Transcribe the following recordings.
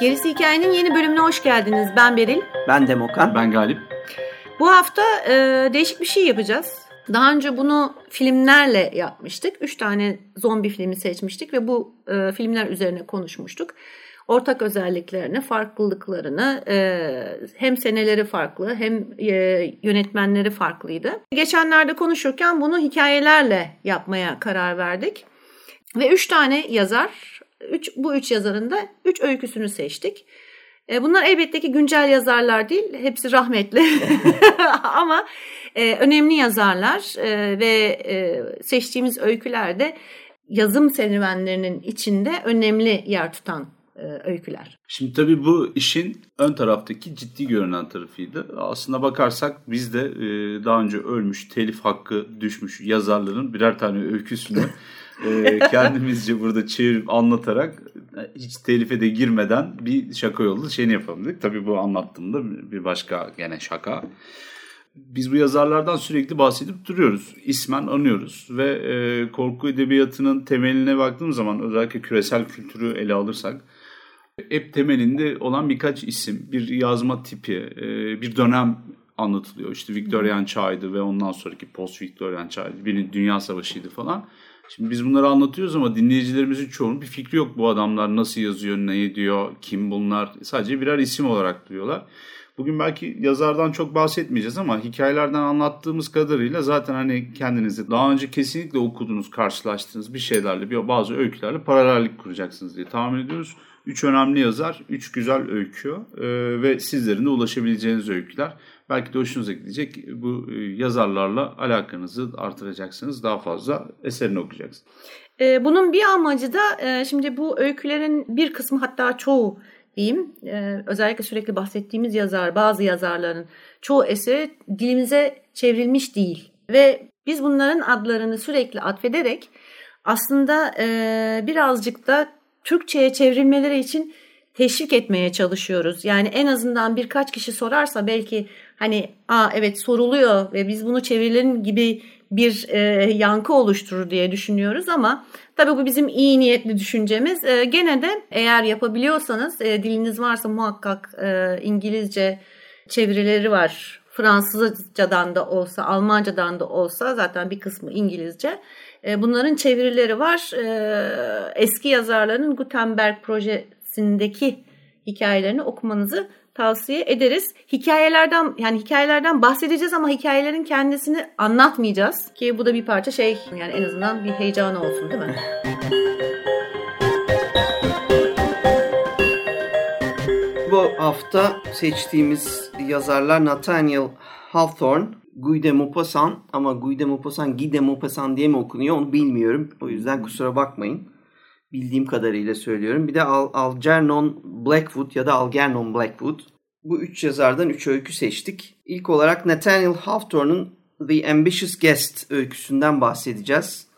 Gerisi Hikayenin yeni bölümüne hoş geldiniz. Ben Beril. Ben Demokan. Ben Galip. Hafta e, değişik bir şey yapacağız. Daha önce bunu filmlerle yapmıştık. Üç tane zombi filmi seçmiştik ve bu e, filmler üzerine konuşmuştuk. Ortak özelliklerini, farklılıklarını, e, hem seneleri farklı hem e, yönetmenleri farklıydı. Geçenlerde konuşurken bunu hikayelerle yapmaya karar verdik. Ve üç tane yazar üç, bu üç yazarın da üç öyküsünü seçtik. E, bunlar elbette ki güncel yazarlar değil. Hepsi rahmetli. Ama e, önemli yazarlar e, ve e, seçtiğimiz öykülerde yazım serüvenlerinin içinde önemli yer tutan e, öyküler. Şimdi tabii bu işin ön taraftaki ciddi görünen tarafıydı. Aslında bakarsak biz de e, daha önce ölmüş, telif hakkı düşmüş yazarların birer tane öyküsünü e, kendimizce burada çevirip anlatarak hiç telife de girmeden bir şaka yolu şeyini yapalım dedik. Tabii bu anlattığımda bir başka gene şaka. Biz bu yazarlardan sürekli bahsedip duruyoruz. İsmen anıyoruz ve e, korku edebiyatının temeline baktığımız zaman özellikle küresel kültürü ele alırsak hep temelinde olan birkaç isim, bir yazma tipi, e, bir dönem anlatılıyor. İşte Victorian çağıydı ve ondan sonraki post Victorian çağıydı. Birinci Dünya Savaşı'ydı falan. Şimdi biz bunları anlatıyoruz ama dinleyicilerimizin çoğunun bir fikri yok bu adamlar nasıl yazıyor, ne diyor, kim bunlar. Sadece birer isim olarak duyuyorlar. Bugün belki yazardan çok bahsetmeyeceğiz ama hikayelerden anlattığımız kadarıyla zaten hani kendinizi daha önce kesinlikle okuduğunuz, karşılaştığınız bir şeylerle, bir bazı öykülerle paralellik kuracaksınız diye tahmin ediyoruz. Üç önemli yazar, üç güzel öykü e, ve sizlerin de ulaşabileceğiniz öyküler. Belki de hoşunuza gidecek bu e, yazarlarla alakanızı artıracaksınız. Daha fazla eserini okuyacaksınız. E, bunun bir amacı da şimdi bu öykülerin bir kısmı hatta çoğu diyeyim özellikle sürekli bahsettiğimiz yazar bazı yazarların çoğu eseri dilimize çevrilmiş değil ve biz bunların adlarını sürekli atfederek aslında birazcık da Türkçe'ye çevrilmeleri için teşvik etmeye çalışıyoruz. Yani en azından birkaç kişi sorarsa belki hani aa evet soruluyor ve biz bunu çevirilerin gibi bir e, yankı oluşturur diye düşünüyoruz ama tabii bu bizim iyi niyetli düşüncemiz. E, gene de eğer yapabiliyorsanız e, diliniz varsa muhakkak e, İngilizce çevirileri var. Fransızcadan da olsa, Almancadan da olsa zaten bir kısmı İngilizce. E, bunların çevirileri var. E, eski yazarların Gutenberg projesindeki hikayelerini okumanızı tavsiye ederiz. Hikayelerden yani hikayelerden bahsedeceğiz ama hikayelerin kendisini anlatmayacağız ki bu da bir parça şey yani en azından bir heyecanı olsun değil mi? Bu hafta seçtiğimiz yazarlar Nathaniel Hawthorne, Guy de Maupassant ama Guy de Maupassant, Guy de Maupassant diye mi okunuyor onu bilmiyorum. O yüzden kusura bakmayın. Bildiğim kadarıyla söylüyorum. Bir de Al Algernon Blackwood ya da Algernon Blackwood. Bu üç yazardan üç öykü seçtik. İlk olarak Nathaniel Hawthorne'un The Ambitious Guest öyküsünden bahsedeceğiz.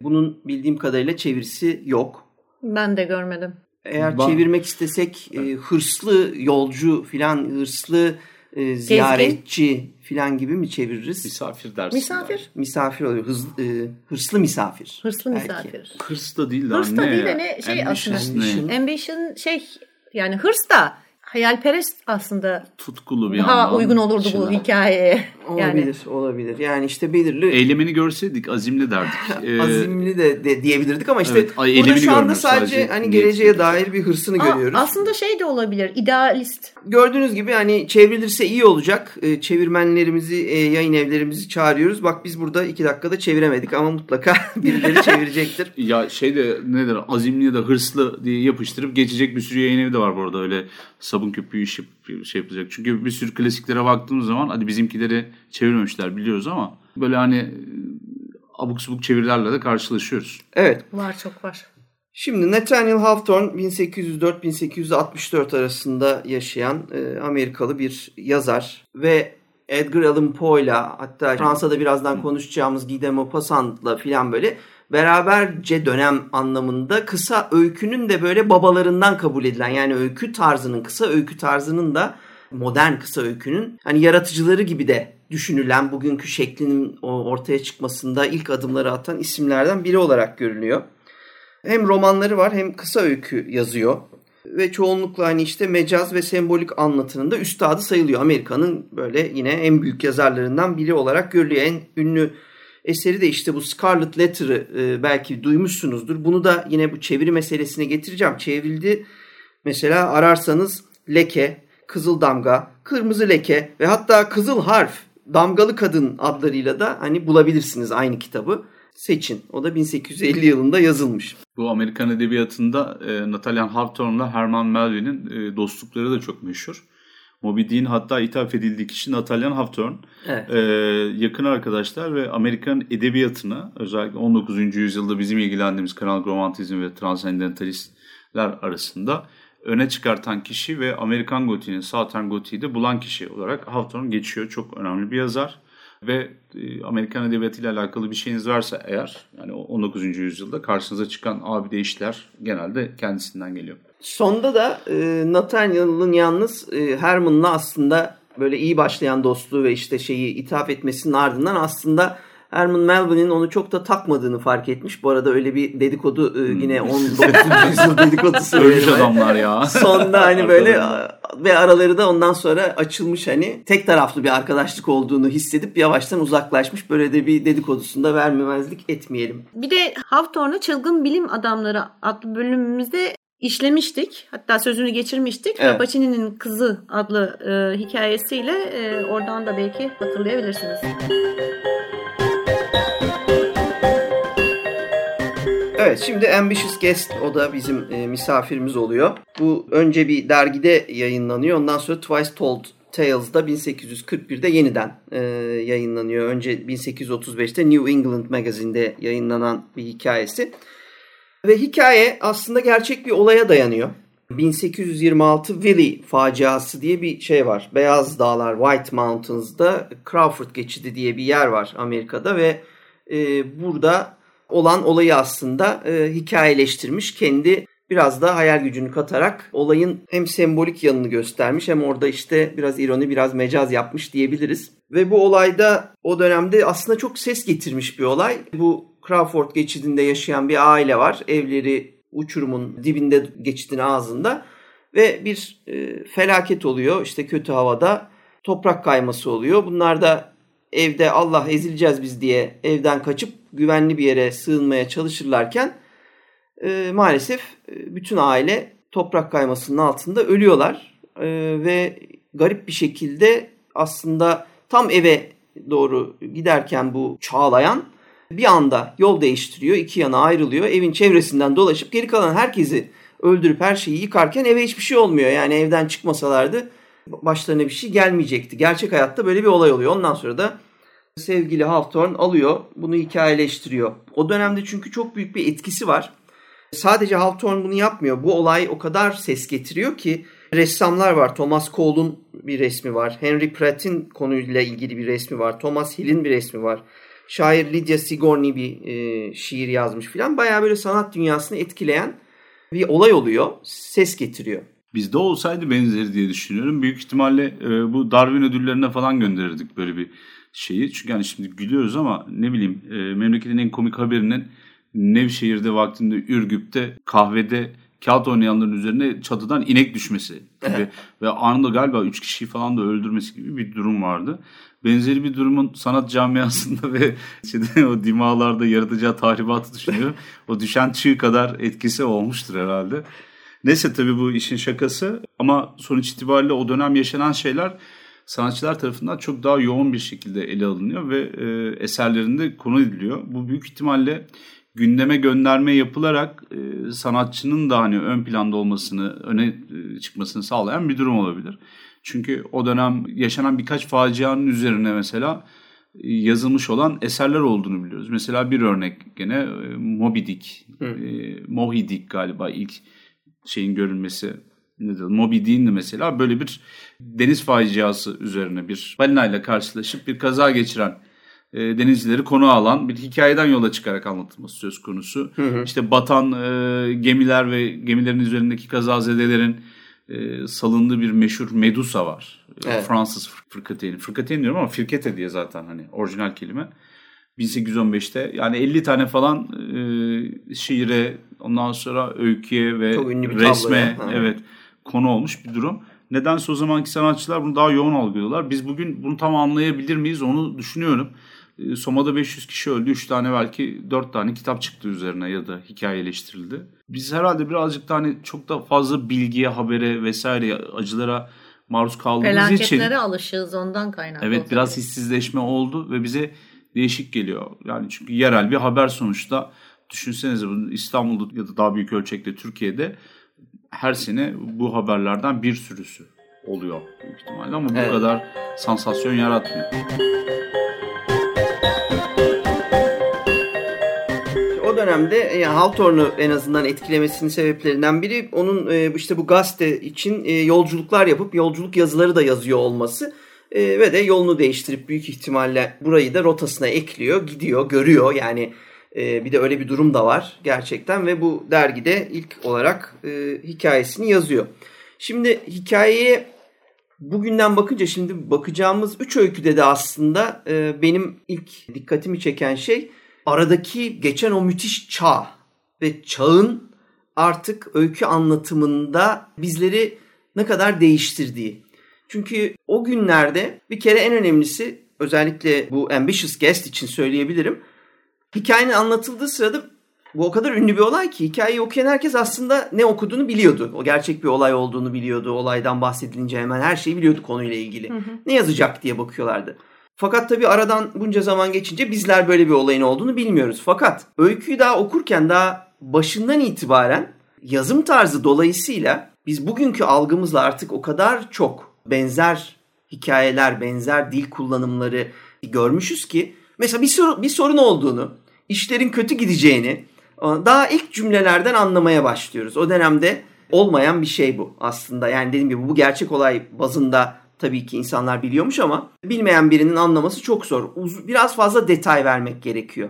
Bunun bildiğim kadarıyla çevirisi yok. Ben de görmedim. Eğer ben... çevirmek istesek e, hırslı yolcu filan hırslı e, ziyaretçi filan gibi mi çeviririz? Misafir dersin. Misafir. Yani. Misafir oluyor. Hız, e, hırslı misafir. Hırslı belki. misafir. Hırs da değil de Hırs da ne? değil de ne şey Ambition aslında. Ne? Ambition şey yani hırs da hayalperest aslında tutkulu bir daha uygun olurdu Şuna. bu hikayeye. Olabilir, yani. olabilir. Yani işte belirli eylemini görseydik azimli derdik. Ee, azimli de, de diyebilirdik ama işte evet, burada şu anda sadece, sadece hani geleceğe dair bir hırsını Aa, görüyoruz. Aslında şey de olabilir, idealist. Gördüğünüz gibi hani çevrilirse iyi olacak. E, çevirmenlerimizi, e, yayın evlerimizi çağırıyoruz. Bak biz burada iki dakikada çeviremedik ama mutlaka birileri çevirecektir. ya şey de nedir azimli ya da hırslı diye yapıştırıp geçecek bir sürü yayın evi de var burada öyle sabun köpüğü işi şey yapacak. Çünkü bir sürü klasiklere baktığımız zaman hadi bizimkileri çevirmemişler biliyoruz ama böyle hani abuk subuk çevirilerle de karşılaşıyoruz. Evet. Var çok var. Şimdi Nathaniel Hawthorne 1804-1864 arasında yaşayan e, Amerikalı bir yazar ve Edgar Allan Poe'la hatta Fransa'da birazdan konuşacağımız Guy de Maupassant'la filan böyle beraberce dönem anlamında kısa öykünün de böyle babalarından kabul edilen yani öykü tarzının kısa öykü tarzının da modern kısa öykünün hani yaratıcıları gibi de düşünülen bugünkü şeklinin ortaya çıkmasında ilk adımları atan isimlerden biri olarak görülüyor. Hem romanları var hem kısa öykü yazıyor. Ve çoğunlukla hani işte mecaz ve sembolik anlatının da üstadı sayılıyor. Amerika'nın böyle yine en büyük yazarlarından biri olarak görülüyor. En ünlü eseri de işte bu Scarlet Letter'ı e, belki duymuşsunuzdur. Bunu da yine bu çeviri meselesine getireceğim. Çevrildi mesela ararsanız leke, kızıl damga, kırmızı leke ve hatta kızıl harf, damgalı kadın adlarıyla da hani bulabilirsiniz aynı kitabı. Seçin. O da 1850 yılında yazılmış. Bu Amerikan edebiyatında e, Nathaniel Hawthorne'la Herman Melville'in e, dostlukları da çok meşhur. Moby Dick'in hatta ithaf edildiği kişi Nathaniel Hawthorne. Evet. E, yakın arkadaşlar ve Amerikan edebiyatına özellikle 19. yüzyılda bizim ilgilendiğimiz karanlık romantizm ve transcendentalistler arasında öne çıkartan kişi ve Amerikan gotiğinin Southern gotiği de bulan kişi olarak Hawthorne geçiyor. Çok önemli bir yazar ve e, Amerikan edebiyatı ile alakalı bir şeyiniz varsa eğer yani 19. yüzyılda karşınıza çıkan abide işler genelde kendisinden geliyor. Sonda da e, Nathaniel'ın yalnız e, Herman'la aslında böyle iyi başlayan dostluğu ve işte şeyi ithaf etmesinin ardından aslında Herman Melvin'in onu çok da takmadığını fark etmiş. Bu arada öyle bir dedikodu e, yine 19. Hmm. yüzyıl dedikodusu. Ölmüş adamlar ya. Sonda hani böyle ve araları da ondan sonra açılmış hani tek taraflı bir arkadaşlık olduğunu hissedip yavaştan uzaklaşmış. Böyle de bir dedikodusunda vermemezlik etmeyelim. Bir de Hawthorne'u Çılgın Bilim Adamları adlı bölümümüzde işlemiştik. Hatta sözünü geçirmiştik. Evet. Rapacini'nin Kızı adlı e, hikayesiyle e, oradan da belki hatırlayabilirsiniz. Evet şimdi Ambitious Guest o da bizim e, misafirimiz oluyor. Bu önce bir dergide yayınlanıyor. Ondan sonra Twice Told Tales'da 1841'de yeniden e, yayınlanıyor. Önce 1835'te New England Magazine'de yayınlanan bir hikayesi. Ve hikaye aslında gerçek bir olaya dayanıyor. 1826 Willie faciası diye bir şey var. Beyaz Dağlar White Mountains'da Crawford geçidi diye bir yer var Amerika'da ve e, burada olan olayı aslında e, hikayeleştirmiş. Kendi biraz da hayal gücünü katarak olayın hem sembolik yanını göstermiş hem orada işte biraz ironi biraz mecaz yapmış diyebiliriz. Ve bu olayda o dönemde aslında çok ses getirmiş bir olay. Bu Crawford geçidinde yaşayan bir aile var. Evleri uçurumun dibinde geçidin ağzında ve bir e, felaket oluyor. İşte kötü havada toprak kayması oluyor. Bunlar da evde Allah ezileceğiz biz diye evden kaçıp güvenli bir yere sığınmaya çalışırlarken e, maalesef e, bütün aile toprak kaymasının altında ölüyorlar. E, ve garip bir şekilde aslında tam eve doğru giderken bu çağlayan bir anda yol değiştiriyor. iki yana ayrılıyor. Evin çevresinden dolaşıp geri kalan herkesi öldürüp her şeyi yıkarken eve hiçbir şey olmuyor. Yani evden çıkmasalardı başlarına bir şey gelmeyecekti. Gerçek hayatta böyle bir olay oluyor. Ondan sonra da sevgili Hawthorne alıyor bunu hikayeleştiriyor. O dönemde çünkü çok büyük bir etkisi var. Sadece Hawthorne bunu yapmıyor. Bu olay o kadar ses getiriyor ki ressamlar var. Thomas Cole'un bir resmi var. Henry Pratt'in konuyla ilgili bir resmi var. Thomas Hill'in bir resmi var. Şair Lydia Sigourney bir e, şiir yazmış filan. Bayağı böyle sanat dünyasını etkileyen bir olay oluyor. Ses getiriyor. Bizde olsaydı benzeri diye düşünüyorum. Büyük ihtimalle e, bu Darwin ödüllerine falan gönderirdik böyle bir şeyi. Çünkü yani şimdi gülüyoruz ama ne bileyim e, memleketin en komik haberinin Nevşehir'de vaktinde Ürgüp'te kahvede kağıt oynayanların üzerine çatıdan inek düşmesi gibi ve anında galiba 3 kişiyi falan da öldürmesi gibi bir durum vardı. Benzeri bir durumun sanat camiasında ve işte o dimalarda yaratacağı tahribatı düşünüyorum. o düşen çığ kadar etkisi olmuştur herhalde. Neyse tabii bu işin şakası ama sonuç itibariyle o dönem yaşanan şeyler sanatçılar tarafından çok daha yoğun bir şekilde ele alınıyor ve e, eserlerinde konu ediliyor. Bu büyük ihtimalle gündeme gönderme yapılarak e, sanatçının da hani ön planda olmasını, öne e, çıkmasını sağlayan bir durum olabilir. Çünkü o dönem yaşanan birkaç facianın üzerine mesela e, yazılmış olan eserler olduğunu biliyoruz. Mesela bir örnek gene e, Moby Dick, e, Moby Dick galiba ilk şeyin görülmesi Moby Dick'in de mesela böyle bir deniz faciası üzerine bir balinayla karşılaşıp bir kaza geçiren e, denizcileri konu alan bir hikayeden yola çıkarak anlatılması söz konusu. Hı hı. İşte batan e, gemiler ve gemilerin üzerindeki kazazedelerin e, salındığı bir meşhur Medusa var. E, evet. Fransız fırkateyni. Fırkateyni diyorum ama firkete diye zaten hani orijinal kelime. 1815'te yani 50 tane falan e, şiire ondan sonra öyküye ve resme evet konu olmuş bir durum. Nedense o zamanki sanatçılar bunu daha yoğun algılıyorlar. Biz bugün bunu tam anlayabilir miyiz onu düşünüyorum. E, Soma'da 500 kişi öldü. 3 tane belki 4 tane kitap çıktı üzerine ya da hikayeleştirildi. Biz herhalde birazcık da hani çok da fazla bilgiye, habere vesaire acılara maruz kaldığımız Felaketlere için. Felaketlere alışığız ondan kaynaklı. Evet biraz hissizleşme oldu ve bize değişik geliyor. Yani çünkü yerel bir haber sonuçta. Düşünsenize İstanbul'da ya da daha büyük ölçekte Türkiye'de her sene bu haberlerden bir sürüsü oluyor büyük ihtimalle ama bu evet. kadar sansasyon yaratmıyor. O dönemde yani e, Hawthorne'u en azından etkilemesinin sebeplerinden biri onun e, işte bu gazete için e, yolculuklar yapıp yolculuk yazıları da yazıyor olması ve de yolunu değiştirip büyük ihtimalle burayı da rotasına ekliyor, gidiyor, görüyor yani e, bir de öyle bir durum da var gerçekten ve bu dergide ilk olarak e, hikayesini yazıyor. Şimdi hikayeye bugünden bakınca şimdi bakacağımız üç öyküde de aslında e, benim ilk dikkatimi çeken şey aradaki geçen o müthiş çağ ve çağın artık öykü anlatımında bizleri ne kadar değiştirdiği. Çünkü o günlerde bir kere en önemlisi özellikle bu Ambitious Guest için söyleyebilirim hikayenin anlatıldığı sırada bu o kadar ünlü bir olay ki hikayeyi okuyan herkes aslında ne okuduğunu biliyordu. O gerçek bir olay olduğunu biliyordu. Olaydan bahsedilince hemen her şeyi biliyordu konuyla ilgili. Hı hı. Ne yazacak diye bakıyorlardı. Fakat tabii aradan bunca zaman geçince bizler böyle bir olayın olduğunu bilmiyoruz. Fakat öyküyü daha okurken daha başından itibaren yazım tarzı dolayısıyla biz bugünkü algımızla artık o kadar çok benzer hikayeler, benzer dil kullanımları görmüşüz ki mesela bir, soru, bir sorun olduğunu işlerin kötü gideceğini daha ilk cümlelerden anlamaya başlıyoruz. O dönemde olmayan bir şey bu aslında. Yani dediğim gibi bu gerçek olay bazında tabii ki insanlar biliyormuş ama bilmeyen birinin anlaması çok zor. Biraz fazla detay vermek gerekiyor.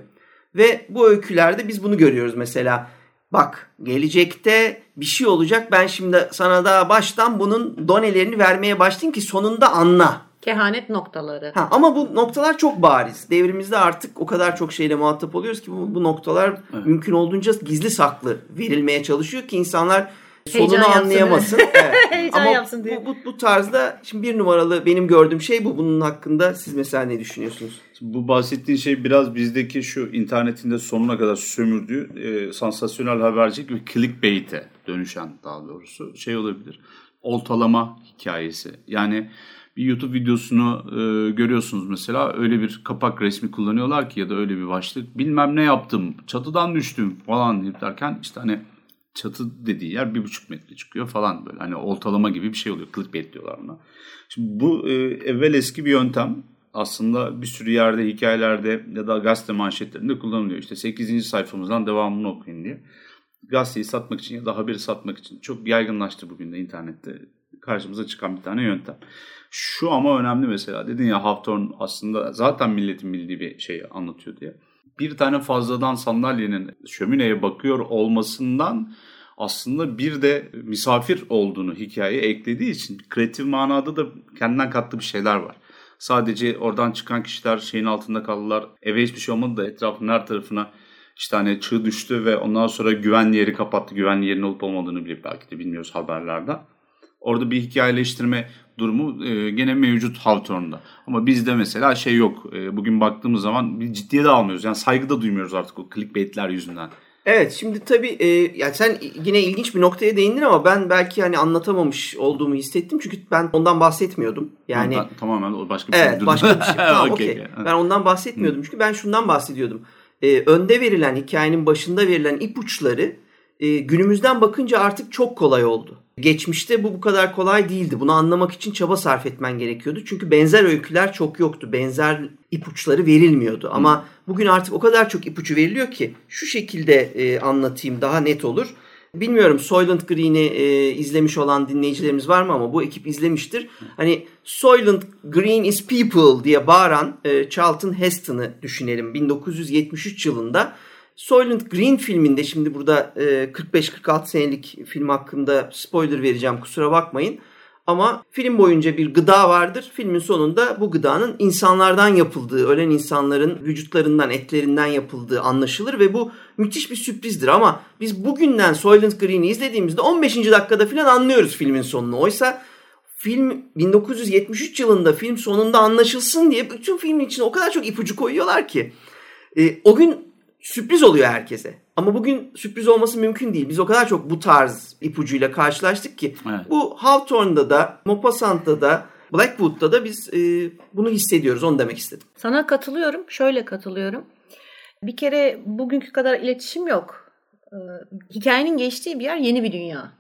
Ve bu öykülerde biz bunu görüyoruz mesela. Bak gelecekte bir şey olacak ben şimdi sana daha baştan bunun donelerini vermeye başlayayım ki sonunda anla. Kehanet noktaları. Ha, ama bu noktalar çok bariz. Devrimizde artık o kadar çok şeyle muhatap oluyoruz ki bu, bu noktalar evet. mümkün olduğunca gizli saklı verilmeye çalışıyor ki insanlar sonunu Heyecan anlayamasın. evet. Heyecan Ama yapsın diye. Bu, bu, bu tarzda şimdi bir numaralı benim gördüğüm şey bu. Bunun hakkında siz mesela ne düşünüyorsunuz? Bu bahsettiğin şey biraz bizdeki şu internetinde sonuna kadar sömürdüğü e, sansasyonel habercilik ve clickbait'e dönüşen daha doğrusu şey olabilir. Oltalama hikayesi. Yani bir YouTube videosunu e, görüyorsunuz mesela öyle bir kapak resmi kullanıyorlar ki ya da öyle bir başlık bilmem ne yaptım çatıdan düştüm falan derken işte hani çatı dediği yer bir buçuk metre çıkıyor falan böyle hani oltalama gibi bir şey oluyor clickbait diyorlar buna. Şimdi bu e, evvel eski bir yöntem aslında bir sürü yerde hikayelerde ya da gazete manşetlerinde kullanılıyor. İşte 8. sayfamızdan devamını okuyun diye. Gazeteyi satmak için ya da haberi satmak için çok yaygınlaştı bugün de internette karşımıza çıkan bir tane yöntem. Şu ama önemli mesela. Dedin ya Hawthorne aslında zaten milletin bildiği bir şeyi anlatıyor diye. Bir tane fazladan sandalyenin şömineye bakıyor olmasından aslında bir de misafir olduğunu hikayeye eklediği için kreatif manada da kendinden kattığı bir şeyler var. Sadece oradan çıkan kişiler şeyin altında kaldılar. Eve hiçbir şey olmadı da etrafın her tarafına işte hani çığ düştü ve ondan sonra güvenli yeri kapattı. Güvenli yerin olup olmadığını bile belki de bilmiyoruz haberlerden. Orada bir hikayeleştirme durumu e, gene mevcut Hawthorne'da. Ama bizde mesela şey yok. E, bugün baktığımız zaman bir ciddiye de almıyoruz. Yani saygı da duymuyoruz artık o clickbaitler yüzünden. Evet şimdi tabii e, yani sen yine ilginç bir noktaya değindin ama ben belki hani anlatamamış olduğumu hissettim. Çünkü ben ondan bahsetmiyordum. Yani ben, tamamen başka bir şey. Evet başka bir şey. tamam okey. Okay. Ben ondan bahsetmiyordum. Çünkü ben şundan bahsediyordum. E, önde verilen hikayenin başında verilen ipuçları e, günümüzden bakınca artık çok kolay oldu. Geçmişte bu bu kadar kolay değildi. Bunu anlamak için çaba sarf etmen gerekiyordu. Çünkü benzer öyküler çok yoktu. Benzer ipuçları verilmiyordu. Ama bugün artık o kadar çok ipucu veriliyor ki şu şekilde e, anlatayım daha net olur. bilmiyorum Soylent Green'i e, izlemiş olan dinleyicilerimiz var mı ama bu ekip izlemiştir. Hani Soylent Green is people diye bağıran e, Charlton Heston'ı düşünelim 1973 yılında. Soylent Green filminde şimdi burada e, 45-46 senelik film hakkında spoiler vereceğim kusura bakmayın. Ama film boyunca bir gıda vardır. Filmin sonunda bu gıdanın insanlardan yapıldığı, ölen insanların vücutlarından, etlerinden yapıldığı anlaşılır ve bu müthiş bir sürprizdir. Ama biz bugünden Soylent Green'i izlediğimizde 15. dakikada falan anlıyoruz filmin sonunu. Oysa film 1973 yılında film sonunda anlaşılsın diye bütün filmin içine o kadar çok ipucu koyuyorlar ki. E, o gün sürpriz oluyor herkese. Ama bugün sürpriz olması mümkün değil. Biz o kadar çok bu tarz ipucuyla karşılaştık ki. Evet. Bu Hawthorne'da da, Maupassant'ta da, Blackwood'da da biz e, bunu hissediyoruz. Onu demek istedim. Sana katılıyorum. Şöyle katılıyorum. Bir kere bugünkü kadar iletişim yok. Ee, hikayenin geçtiği bir yer yeni bir dünya.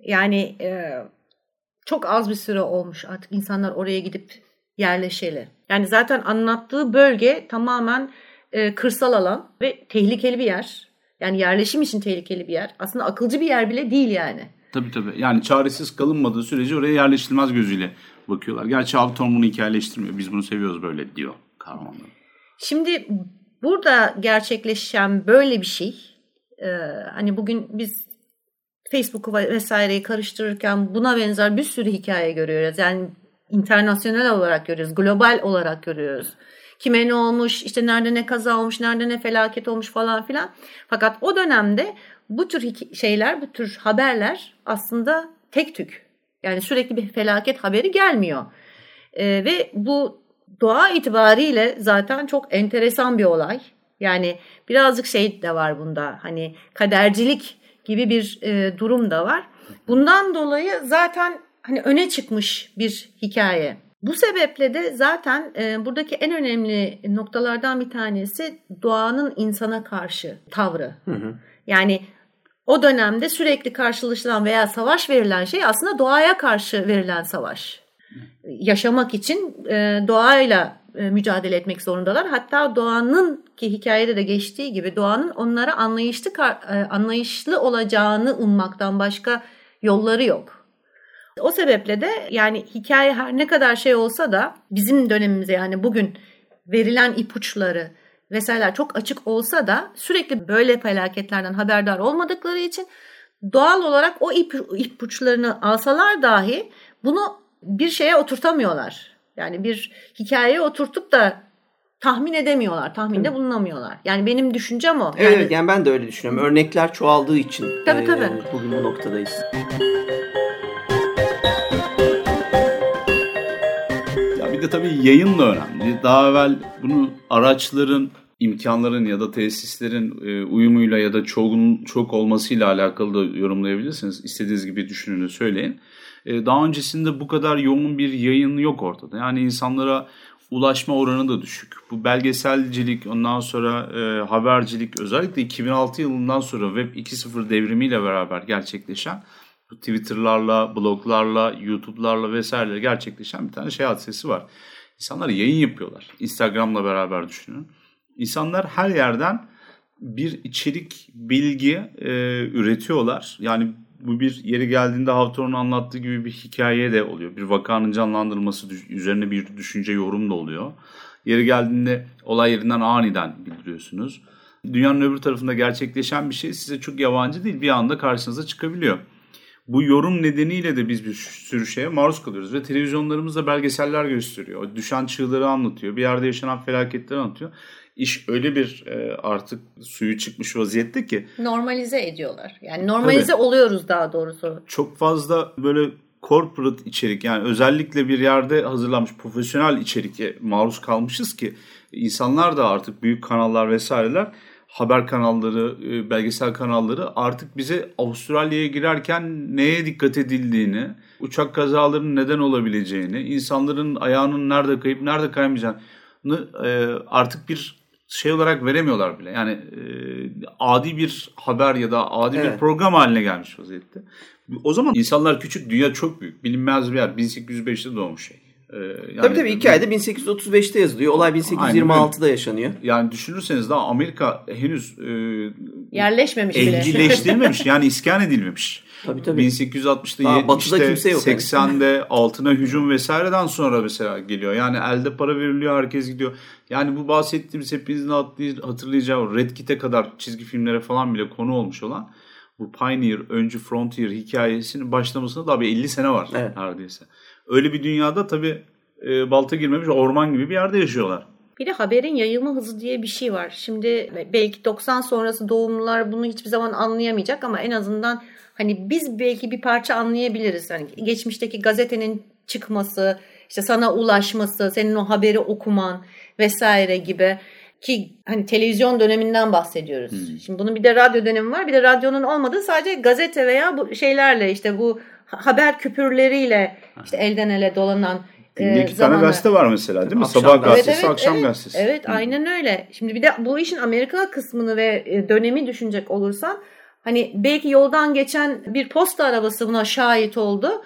Yani e, çok az bir süre olmuş artık insanlar oraya gidip yerleşeli. Yani zaten anlattığı bölge tamamen e, kırsal alan ve tehlikeli bir yer. Yani yerleşim için tehlikeli bir yer. Aslında akılcı bir yer bile değil yani. Tabii tabii. Yani çaresiz kalınmadığı sürece oraya yerleştirilmez gözüyle bakıyorlar. Gerçi Hawthorne bunu hikayeleştirmiyor. Biz bunu seviyoruz böyle diyor kahramanlar. Şimdi burada gerçekleşen böyle bir şey e, hani bugün biz Facebook'u vesaireyi karıştırırken buna benzer bir sürü hikaye görüyoruz. Yani internasyonel olarak görüyoruz, global olarak görüyoruz. Kime ne olmuş, işte nerede ne kaza olmuş, nerede ne felaket olmuş falan filan. Fakat o dönemde bu tür şeyler, bu tür haberler aslında tek tük. Yani sürekli bir felaket haberi gelmiyor. Ee, ve bu doğa itibariyle zaten çok enteresan bir olay. Yani birazcık şey de var bunda. Hani kadercilik gibi bir e, durum da var. Bundan dolayı zaten hani öne çıkmış bir hikaye. Bu sebeple de zaten e, buradaki en önemli noktalardan bir tanesi doğanın insana karşı tavrı. Hı hı. Yani o dönemde sürekli karşılaşılan veya savaş verilen şey aslında doğaya karşı verilen savaş. Yaşamak için e, doğayla e, mücadele etmek zorundalar. Hatta doğanın ki hikayede de geçtiği gibi doğanın onlara anlayışlı e, anlayışlı olacağını ummaktan başka yolları yok. O sebeple de yani hikaye her ne kadar şey olsa da bizim dönemimize yani bugün verilen ipuçları vesaireler çok açık olsa da sürekli böyle felaketlerden haberdar olmadıkları için doğal olarak o ip, ipuçlarını alsalar dahi bunu bir şeye oturtamıyorlar. Yani bir hikayeye oturtup da tahmin edemiyorlar, tahminde bulunamıyorlar. Yani benim düşüncem o. Evet, yani, yani ben de öyle düşünüyorum. Örnekler çoğaldığı için tabii, tabii. E, bugün bu noktadayız. De tabii yayın da önemli. Daha evvel bunu araçların, imkanların ya da tesislerin e, uyumuyla ya da çoğun, çok olmasıyla alakalı da yorumlayabilirsiniz. İstediğiniz gibi düşünün söyleyin. E, daha öncesinde bu kadar yoğun bir yayın yok ortada. Yani insanlara ulaşma oranı da düşük. Bu belgeselcilik, ondan sonra e, habercilik özellikle 2006 yılından sonra Web 2.0 devrimiyle beraber gerçekleşen Twitter'larla, bloglarla, YouTube'larla vesaire gerçekleşen bir tane şey hadisesi var. İnsanlar yayın yapıyorlar. Instagram'la beraber düşünün. İnsanlar her yerden bir içerik, bilgi e, üretiyorlar. Yani bu bir yeri geldiğinde Hawthorne'un anlattığı gibi bir hikaye de oluyor. Bir vakanın canlandırılması üzerine bir düşünce, yorum da oluyor. Yeri geldiğinde olay yerinden aniden bildiriyorsunuz. Dünyanın öbür tarafında gerçekleşen bir şey size çok yabancı değil. Bir anda karşınıza çıkabiliyor bu yorum nedeniyle de biz bir sürü şeye maruz kalıyoruz. Ve televizyonlarımızda belgeseller gösteriyor. Düşen çığları anlatıyor. Bir yerde yaşanan felaketleri anlatıyor. İş öyle bir e, artık suyu çıkmış vaziyette ki. Normalize ediyorlar. Yani normalize Tabii, oluyoruz daha doğrusu. Çok fazla böyle corporate içerik yani özellikle bir yerde hazırlanmış profesyonel içerike maruz kalmışız ki insanlar da artık büyük kanallar vesaireler haber kanalları, e, belgesel kanalları artık bize Avustralya'ya girerken neye dikkat edildiğini, uçak kazalarının neden olabileceğini, insanların ayağının nerede kayıp nerede kaymayacağını e, artık bir şey olarak veremiyorlar bile. Yani e, adi bir haber ya da adi evet. bir program haline gelmiş vaziyette. O zaman insanlar küçük, dünya çok büyük. Bilinmez bir yer. 1805'te doğmuş şey. Ee, yani, tabii tabii hikayede 1835'te yazılıyor. Olay 1826'da yaşanıyor. Yani düşünürseniz daha Amerika henüz e, yerleşmemiş bile. Evcilleştirilmemiş yani iskan edilmemiş. Tabii tabii. 1860'da Daha batıda işte kimse yok. 80'de altına hücum vesaireden sonra mesela geliyor. Yani elde para veriliyor herkes gidiyor. Yani bu bahsettiğimiz hepinizin hatırlayacağı Red Kit'e kadar çizgi filmlere falan bile konu olmuş olan bu Pioneer, öncü Frontier hikayesinin başlamasına daha bir 50 sene var evet. neredeyse. Öyle bir dünyada tabii e, balta girmemiş orman gibi bir yerde yaşıyorlar. Bir de haberin yayılma hızı diye bir şey var. Şimdi belki 90 sonrası doğumlular bunu hiçbir zaman anlayamayacak ama en azından hani biz belki bir parça anlayabiliriz. Hani geçmişteki gazetenin çıkması, işte sana ulaşması, senin o haberi okuman vesaire gibi ki hani televizyon döneminden bahsediyoruz. Hmm. Şimdi bunun bir de radyo dönemi var. Bir de radyonun olmadığı sadece gazete veya bu şeylerle işte bu haber küpürleriyle işte elden ele dolanan Günde iki tane gazete var mesela değil mi? Akşam Sabah gazetesi, evet, evet, akşam evet, gazetesi. Evet, Hı. aynen öyle. Şimdi bir de bu işin Amerika kısmını ve e, dönemi düşünecek olursan hani belki yoldan geçen bir posta arabası buna şahit oldu.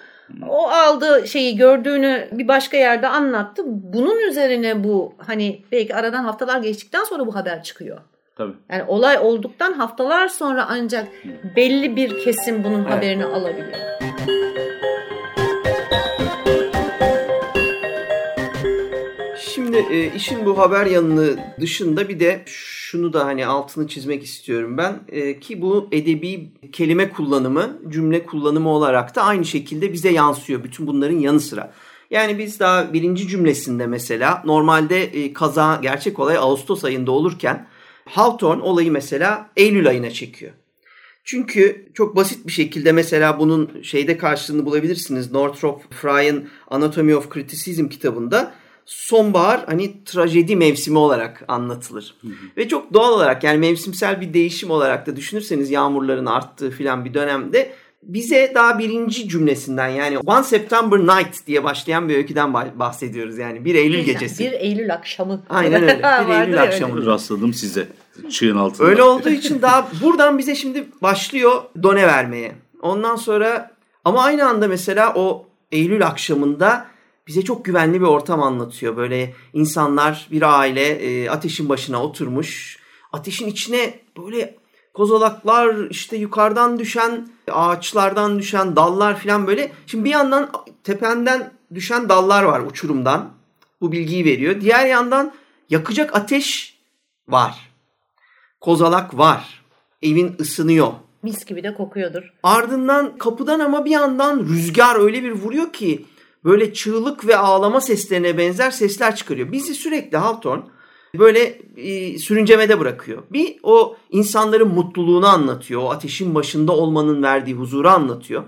O aldı şeyi gördüğünü bir başka yerde anlattı. Bunun üzerine bu hani belki aradan haftalar geçtikten sonra bu haber çıkıyor. Tabii. Yani olay olduktan haftalar sonra ancak belli bir kesim bunun evet. haberini alabiliyor. Şimdi e, işin bu haber yanını dışında bir de şunu da hani altını çizmek istiyorum ben e, ki bu edebi kelime kullanımı, cümle kullanımı olarak da aynı şekilde bize yansıyor bütün bunların yanı sıra. Yani biz daha birinci cümlesinde mesela normalde e, kaza gerçek olay Ağustos ayında olurken Hawthorne olayı mesela Eylül ayına çekiyor. Çünkü çok basit bir şekilde mesela bunun şeyde karşılığını bulabilirsiniz. Northrop Frye'ın Anatomy of Criticism kitabında sonbahar hani trajedi mevsimi olarak anlatılır. Hı hı. Ve çok doğal olarak yani mevsimsel bir değişim olarak da düşünürseniz yağmurların arttığı filan bir dönemde bize daha birinci cümlesinden yani One September Night diye başlayan bir öyküden bahsediyoruz yani bir Eylül gecesi. Bir Eylül akşamı. Aynen öyle. Bir Eylül akşamı. Rastladım size çığın altında. Öyle olduğu için daha buradan bize şimdi başlıyor done vermeye. Ondan sonra ama aynı anda mesela o Eylül akşamında bize çok güvenli bir ortam anlatıyor. Böyle insanlar bir aile e, ateşin başına oturmuş. Ateşin içine böyle kozalaklar işte yukarıdan düşen ağaçlardan düşen dallar falan böyle. Şimdi bir yandan tependen düşen dallar var uçurumdan. Bu bilgiyi veriyor. Diğer yandan yakacak ateş var. Kozalak var. Evin ısınıyor. Mis gibi de kokuyordur. Ardından kapıdan ama bir yandan rüzgar öyle bir vuruyor ki böyle çığlık ve ağlama seslerine benzer sesler çıkarıyor. Bizi sürekli Hawthorne böyle e, sürüncemede bırakıyor. Bir o insanların mutluluğunu anlatıyor. O ateşin başında olmanın verdiği huzuru anlatıyor.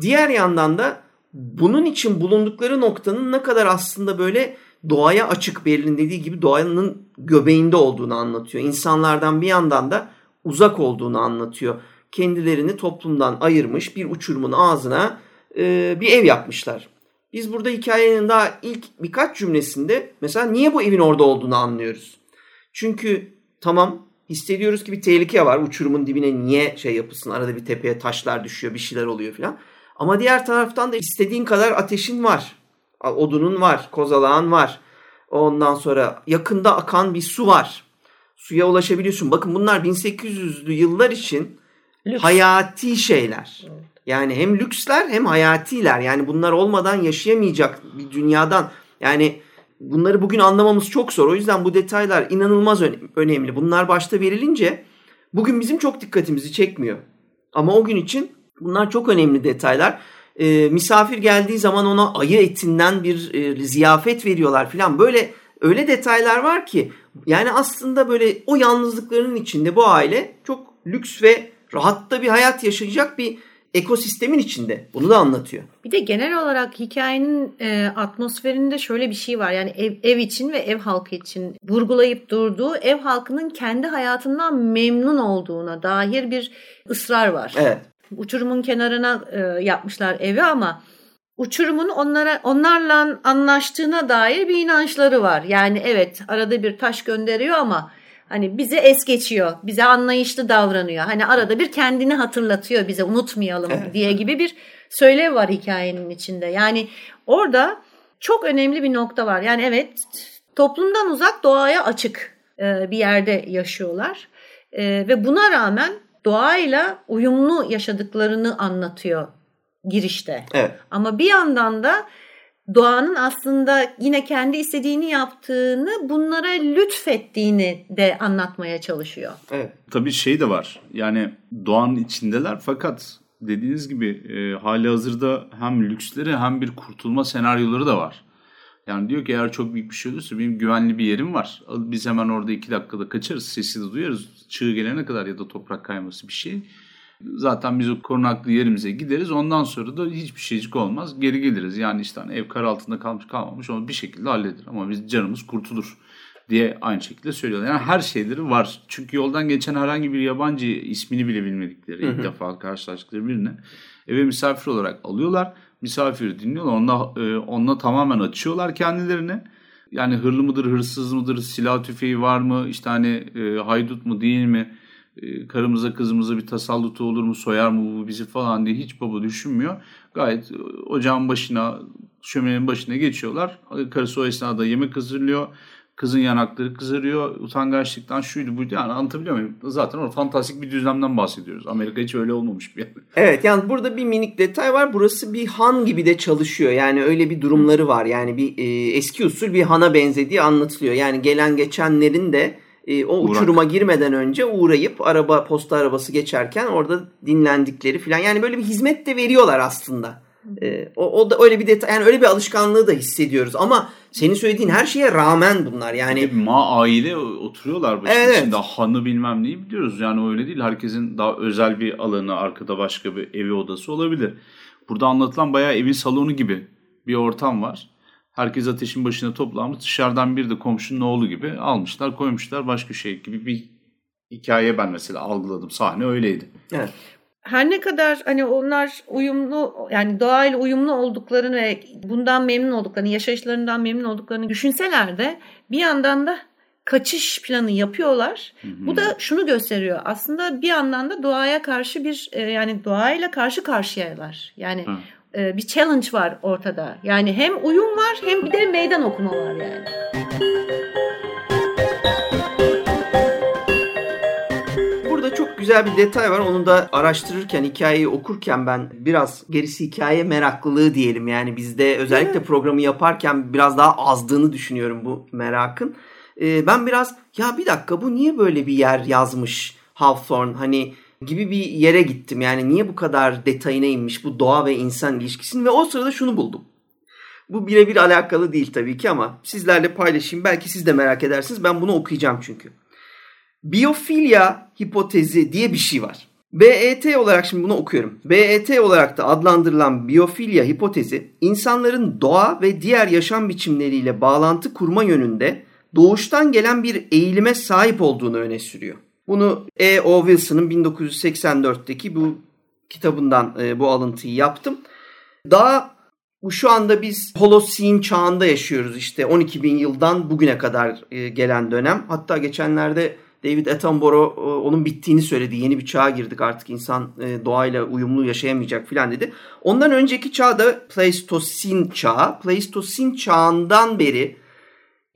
Diğer yandan da bunun için bulundukları noktanın ne kadar aslında böyle doğaya açık Berlin dediği gibi doğanın göbeğinde olduğunu anlatıyor. İnsanlardan bir yandan da uzak olduğunu anlatıyor. Kendilerini toplumdan ayırmış bir uçurumun ağzına e, bir ev yapmışlar. Biz burada hikayenin daha ilk birkaç cümlesinde mesela niye bu evin orada olduğunu anlıyoruz. Çünkü tamam hissediyoruz ki bir tehlike var. Uçurumun dibine niye şey yapılsın? Arada bir tepeye taşlar düşüyor, bir şeyler oluyor falan. Ama diğer taraftan da istediğin kadar ateşin var. Odunun var, kozalağın var. Ondan sonra yakında akan bir su var. Suya ulaşabiliyorsun. Bakın bunlar 1800'lü yıllar için Lüks. hayati şeyler. Evet. Yani hem lüksler hem hayatiler. Yani bunlar olmadan yaşayamayacak bir dünyadan. Yani bunları bugün anlamamız çok zor. O yüzden bu detaylar inanılmaz önemli. Bunlar başta verilince bugün bizim çok dikkatimizi çekmiyor. Ama o gün için bunlar çok önemli detaylar. E, misafir geldiği zaman ona ayı etinden bir e, ziyafet veriyorlar filan. Böyle öyle detaylar var ki yani aslında böyle o yalnızlıklarının içinde bu aile çok lüks ve rahatta bir hayat yaşayacak bir ekosistemin içinde. Bunu da anlatıyor. Bir de genel olarak hikayenin e, atmosferinde şöyle bir şey var. Yani ev, ev için ve ev halkı için vurgulayıp durduğu ev halkının kendi hayatından memnun olduğuna dair bir ısrar var. Evet. Uçurumun kenarına e, yapmışlar evi ama uçurumun onlara onlarla anlaştığına dair bir inançları var. Yani evet arada bir taş gönderiyor ama Hani bize es geçiyor, bize anlayışlı davranıyor. Hani arada bir kendini hatırlatıyor bize unutmayalım evet. diye gibi bir söylev var hikayenin içinde. Yani orada çok önemli bir nokta var. Yani evet toplumdan uzak doğaya açık e, bir yerde yaşıyorlar. E, ve buna rağmen doğayla uyumlu yaşadıklarını anlatıyor girişte. Evet. Ama bir yandan da doğanın aslında yine kendi istediğini yaptığını bunlara lütfettiğini de anlatmaya çalışıyor. Evet. Tabii şey de var. Yani doğanın içindeler fakat dediğiniz gibi e, hali hazırda hem lüksleri hem bir kurtulma senaryoları da var. Yani diyor ki eğer çok büyük bir şey olursa benim güvenli bir yerim var. Biz hemen orada iki dakikada kaçarız. Sesi de duyarız. Çığ gelene kadar ya da toprak kayması bir şey. Zaten biz o korunaklı yerimize gideriz. Ondan sonra da hiçbir şeycik olmaz. Geri geliriz. Yani işte hani ev kar altında kalmış kalmamış onu bir şekilde halleder. Ama biz canımız kurtulur diye aynı şekilde söylüyorlar. Yani her şeyleri var. Çünkü yoldan geçen herhangi bir yabancı ismini bile bilmedikleri ilk defa karşılaştıkları birine eve misafir olarak alıyorlar. Misafiri dinliyorlar. Onunla, e, onunla tamamen açıyorlar kendilerini. Yani hırlı mıdır, hırsız mıdır, silah tüfeği var mı, işte hani e, haydut mu değil mi, karımıza kızımıza bir tasallutu olur mu, soyar mı bu bizi falan diye hiç baba düşünmüyor. Gayet e, ocağın başına, şöminenin başına geçiyorlar. Karısı o esnada yemek hazırlıyor. Kızın yanakları kızarıyor. Utangaçlıktan şuydu buydu. Yani anlatabiliyor muyum? Zaten orada fantastik bir düzlemden bahsediyoruz. Amerika hiç öyle olmamış bir yer. Evet yani burada bir minik detay var. Burası bir han gibi de çalışıyor. Yani öyle bir durumları var. Yani bir e, eski usul bir hana benzediği anlatılıyor. Yani gelen geçenlerin de e, o Uğrak. uçuruma girmeden önce uğrayıp araba posta arabası geçerken orada dinlendikleri falan. Yani böyle bir hizmet de veriyorlar aslında. E, o, o da öyle bir detay yani öyle bir alışkanlığı da hissediyoruz ama senin söylediğin her şeye rağmen bunlar yani Hep ma aile oturuyorlar başın Evet. içinde. Hanı bilmem neyi biliyoruz. Yani öyle değil. Herkesin daha özel bir alanı, arkada başka bir evi odası olabilir. Burada anlatılan bayağı evin salonu gibi bir ortam var. Herkes ateşin başına toplanmış. Dışarıdan bir de komşunun oğlu gibi almışlar, koymuşlar. Başka şey gibi bir hikaye ben mesela algıladım. Sahne öyleydi. evet. Her ne kadar hani onlar uyumlu yani doğayla uyumlu olduklarını ve bundan memnun olduklarını, yaşayışlarından memnun olduklarını düşünseler de bir yandan da kaçış planı yapıyorlar. Bu da şunu gösteriyor. Aslında bir yandan da doğaya karşı bir e, yani doğayla karşı karşıyalar. Yani Hı. E, bir challenge var ortada. Yani hem uyum var hem bir de meydan okuma var yani. Burada çok güzel bir detay var. Onu da araştırırken, hikayeyi okurken ben biraz gerisi hikaye meraklılığı diyelim. Yani bizde özellikle programı yaparken biraz daha azdığını düşünüyorum bu merakın. Ee, ben biraz ya bir dakika bu niye böyle bir yer yazmış Hawthorne hani gibi bir yere gittim. Yani niye bu kadar detayına inmiş bu doğa ve insan ilişkisinin ve o sırada şunu buldum. Bu birebir alakalı değil tabii ki ama sizlerle paylaşayım. Belki siz de merak edersiniz. Ben bunu okuyacağım çünkü. Biyofilya hipotezi diye bir şey var. BET olarak şimdi bunu okuyorum. BET olarak da adlandırılan biyofilya hipotezi insanların doğa ve diğer yaşam biçimleriyle bağlantı kurma yönünde doğuştan gelen bir eğilime sahip olduğunu öne sürüyor. Bunu E. O. Wilson'ın 1984'teki bu kitabından e, bu alıntıyı yaptım. Daha bu şu anda biz Holocene çağında yaşıyoruz işte 12 bin yıldan bugüne kadar e, gelen dönem. Hatta geçenlerde David Attenborough e, onun bittiğini söyledi. Yeni bir çağa girdik artık insan e, doğayla uyumlu yaşayamayacak filan dedi. Ondan önceki çağda Pleistocene çağı. Pleistocene çağından beri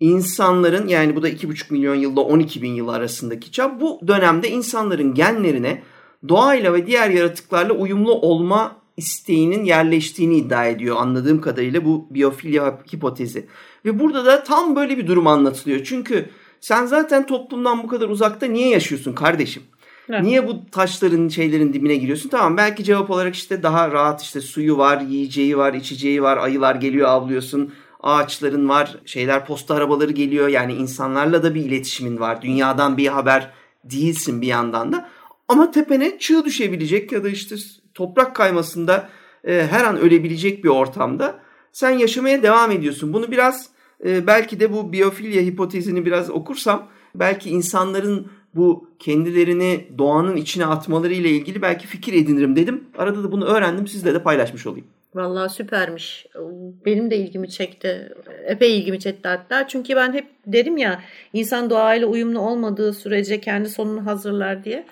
insanların yani bu da 2,5 milyon yılda 12 bin yıl arasındaki çağ. Bu dönemde insanların genlerine doğayla ve diğer yaratıklarla uyumlu olma isteğinin yerleştiğini iddia ediyor anladığım kadarıyla bu biyofilya hipotezi. Ve burada da tam böyle bir durum anlatılıyor. Çünkü sen zaten toplumdan bu kadar uzakta niye yaşıyorsun kardeşim? Evet. Niye bu taşların şeylerin dibine giriyorsun? Tamam belki cevap olarak işte daha rahat işte suyu var, yiyeceği var, içeceği var, ayılar geliyor avlıyorsun, ağaçların var, şeyler posta arabaları geliyor. Yani insanlarla da bir iletişimin var. Dünyadan bir haber değilsin bir yandan da. Ama tepene çığ düşebilecek ya da işte toprak kaymasında e, her an ölebilecek bir ortamda sen yaşamaya devam ediyorsun. Bunu biraz e, belki de bu biyofilya hipotezini biraz okursam belki insanların bu kendilerini doğanın içine atmaları ile ilgili belki fikir edinirim dedim. Arada da bunu öğrendim sizle de paylaşmış olayım. Vallahi süpermiş. Benim de ilgimi çekti. Epey ilgimi çekti hatta. Çünkü ben hep derim ya insan doğayla uyumlu olmadığı sürece kendi sonunu hazırlar diye.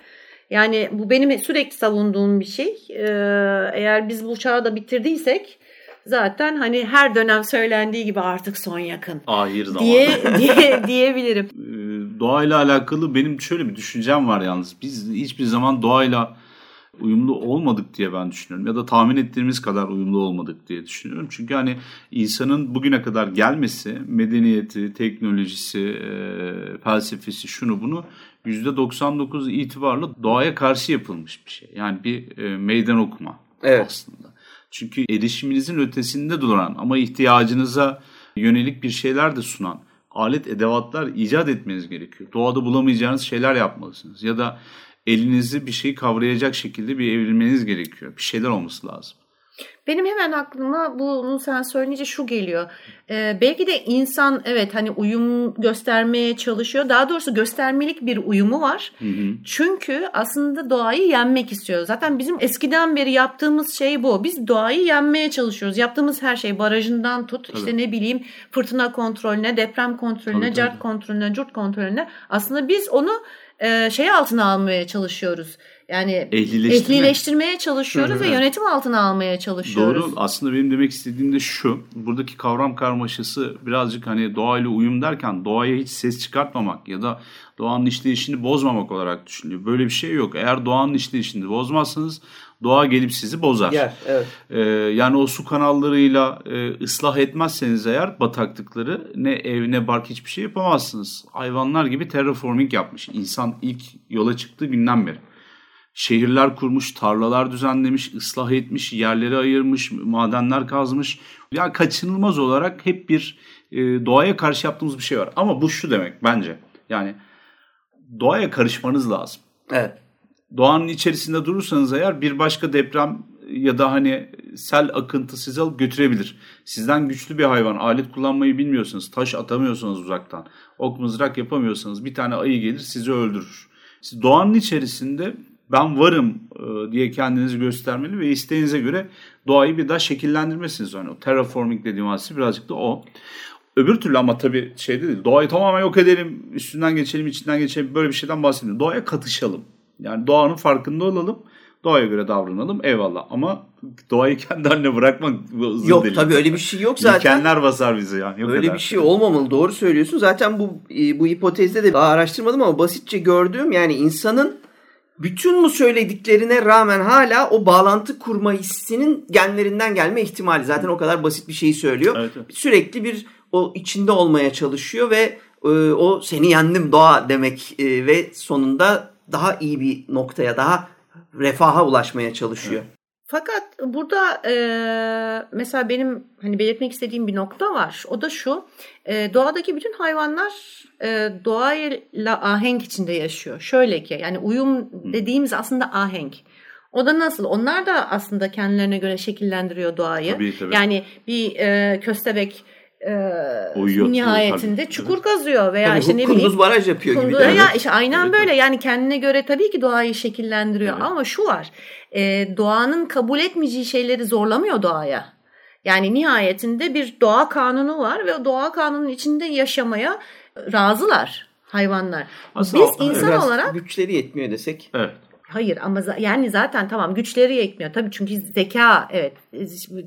Yani bu benim sürekli savunduğum bir şey. Ee, eğer biz bu çağı da bitirdiysek zaten hani her dönem söylendiği gibi artık son yakın. Ahir zaman. Diye, diye diyebilirim. Ee, doğayla alakalı benim şöyle bir düşüncem var yalnız. Biz hiçbir zaman doğayla uyumlu olmadık diye ben düşünüyorum. Ya da tahmin ettiğimiz kadar uyumlu olmadık diye düşünüyorum. Çünkü hani insanın bugüne kadar gelmesi, medeniyeti, teknolojisi, e, felsefesi, şunu bunu %99 itibarlı doğaya karşı yapılmış bir şey. Yani bir e, meydan okuma evet. aslında. Çünkü erişiminizin ötesinde duran ama ihtiyacınıza yönelik bir şeyler de sunan alet edevatlar icat etmeniz gerekiyor. Doğada bulamayacağınız şeyler yapmalısınız. Ya da elinizi bir şey kavrayacak şekilde bir evrilmeniz gerekiyor. Bir şeyler olması lazım. Benim hemen aklıma bunu sen söyleyince şu geliyor. Ee, belki de insan evet hani uyum göstermeye çalışıyor. Daha doğrusu göstermelik bir uyumu var. Hı hı. Çünkü aslında doğayı yenmek istiyor. Zaten bizim eskiden beri yaptığımız şey bu. Biz doğayı yenmeye çalışıyoruz. Yaptığımız her şey barajından tut tabii. işte ne bileyim fırtına kontrolüne, deprem kontrolüne, tabii, cart kontrolüne, curt kontrolüne. Aslında biz onu şey altına almaya çalışıyoruz. Yani ehlileştirmeye çalışıyoruz ve yönetim altına almaya çalışıyoruz. Doğru. Aslında benim demek istediğim de şu. Buradaki kavram karmaşası birazcık hani doğayla uyum derken doğaya hiç ses çıkartmamak ya da doğanın işleyişini bozmamak olarak düşünülüyor. Böyle bir şey yok. Eğer doğanın işleyişini bozmazsanız doğa gelip sizi bozar. Yer, evet. Ee, yani o su kanallarıyla e, ıslah etmezseniz eğer bataklıkları ne ev ne bark hiçbir şey yapamazsınız. Hayvanlar gibi terraforming yapmış. İnsan ilk yola çıktığı günden beri. Şehirler kurmuş, tarlalar düzenlemiş, ıslah etmiş, yerleri ayırmış, madenler kazmış. Yani kaçınılmaz olarak hep bir e, doğaya karşı yaptığımız bir şey var. Ama bu şu demek bence. Yani doğaya karışmanız lazım. Evet doğanın içerisinde durursanız eğer bir başka deprem ya da hani sel akıntı sizi alıp götürebilir. Sizden güçlü bir hayvan alet kullanmayı bilmiyorsanız, taş atamıyorsanız uzaktan, ok mızrak yapamıyorsanız bir tane ayı gelir sizi öldürür. Siz doğanın içerisinde ben varım e, diye kendinizi göstermeli ve isteğinize göre doğayı bir daha şekillendirmesiniz. Yani o terraforming dediğim hadise birazcık da o. Öbür türlü ama tabii şey değil. Doğayı tamamen yok edelim, üstünden geçelim, içinden geçelim böyle bir şeyden bahsediyorum. Doğaya katışalım. Yani doğanın farkında olalım. Doğaya göre davranalım eyvallah ama doğayı kendi haline bırakmak hızlı Yok değil. tabii öyle bir şey yok zaten. İlkenler basar bizi yani. Yok öyle kadar. bir şey olmamalı doğru söylüyorsun. Zaten bu e, bu hipotezde de daha araştırmadım ama basitçe gördüğüm yani insanın bütün bu söylediklerine rağmen hala o bağlantı kurma hissinin genlerinden gelme ihtimali. Zaten o kadar basit bir şeyi söylüyor. Evet, evet. Sürekli bir o içinde olmaya çalışıyor ve e, o seni yendim doğa demek e, ve sonunda daha iyi bir noktaya, daha refaha ulaşmaya çalışıyor. Evet. Fakat burada e, mesela benim hani belirtmek istediğim bir nokta var. O da şu. E, doğadaki bütün hayvanlar e, doğayla ahenk içinde yaşıyor. Şöyle ki yani uyum dediğimiz aslında ahenk. O da nasıl? Onlar da aslında kendilerine göre şekillendiriyor doğayı. Tabii, tabii. Yani bir e, köstebek e, Uyuyor, nihayetinde tabii. çukur kazıyor veya tabii, işte ne bileyim. Kunduz baraj yapıyor kunduz, gibi. Ya işte aynen evet, böyle yani kendine göre tabii ki doğayı şekillendiriyor evet. ama şu var e, doğanın kabul etmeyeceği şeyleri zorlamıyor doğaya. Yani nihayetinde bir doğa kanunu var ve o doğa kanunun içinde yaşamaya razılar hayvanlar. Aslında Biz insan olarak güçleri yetmiyor desek. Evet. Hayır ama yani zaten tamam güçleri yetmiyor. Tabii çünkü zeka evet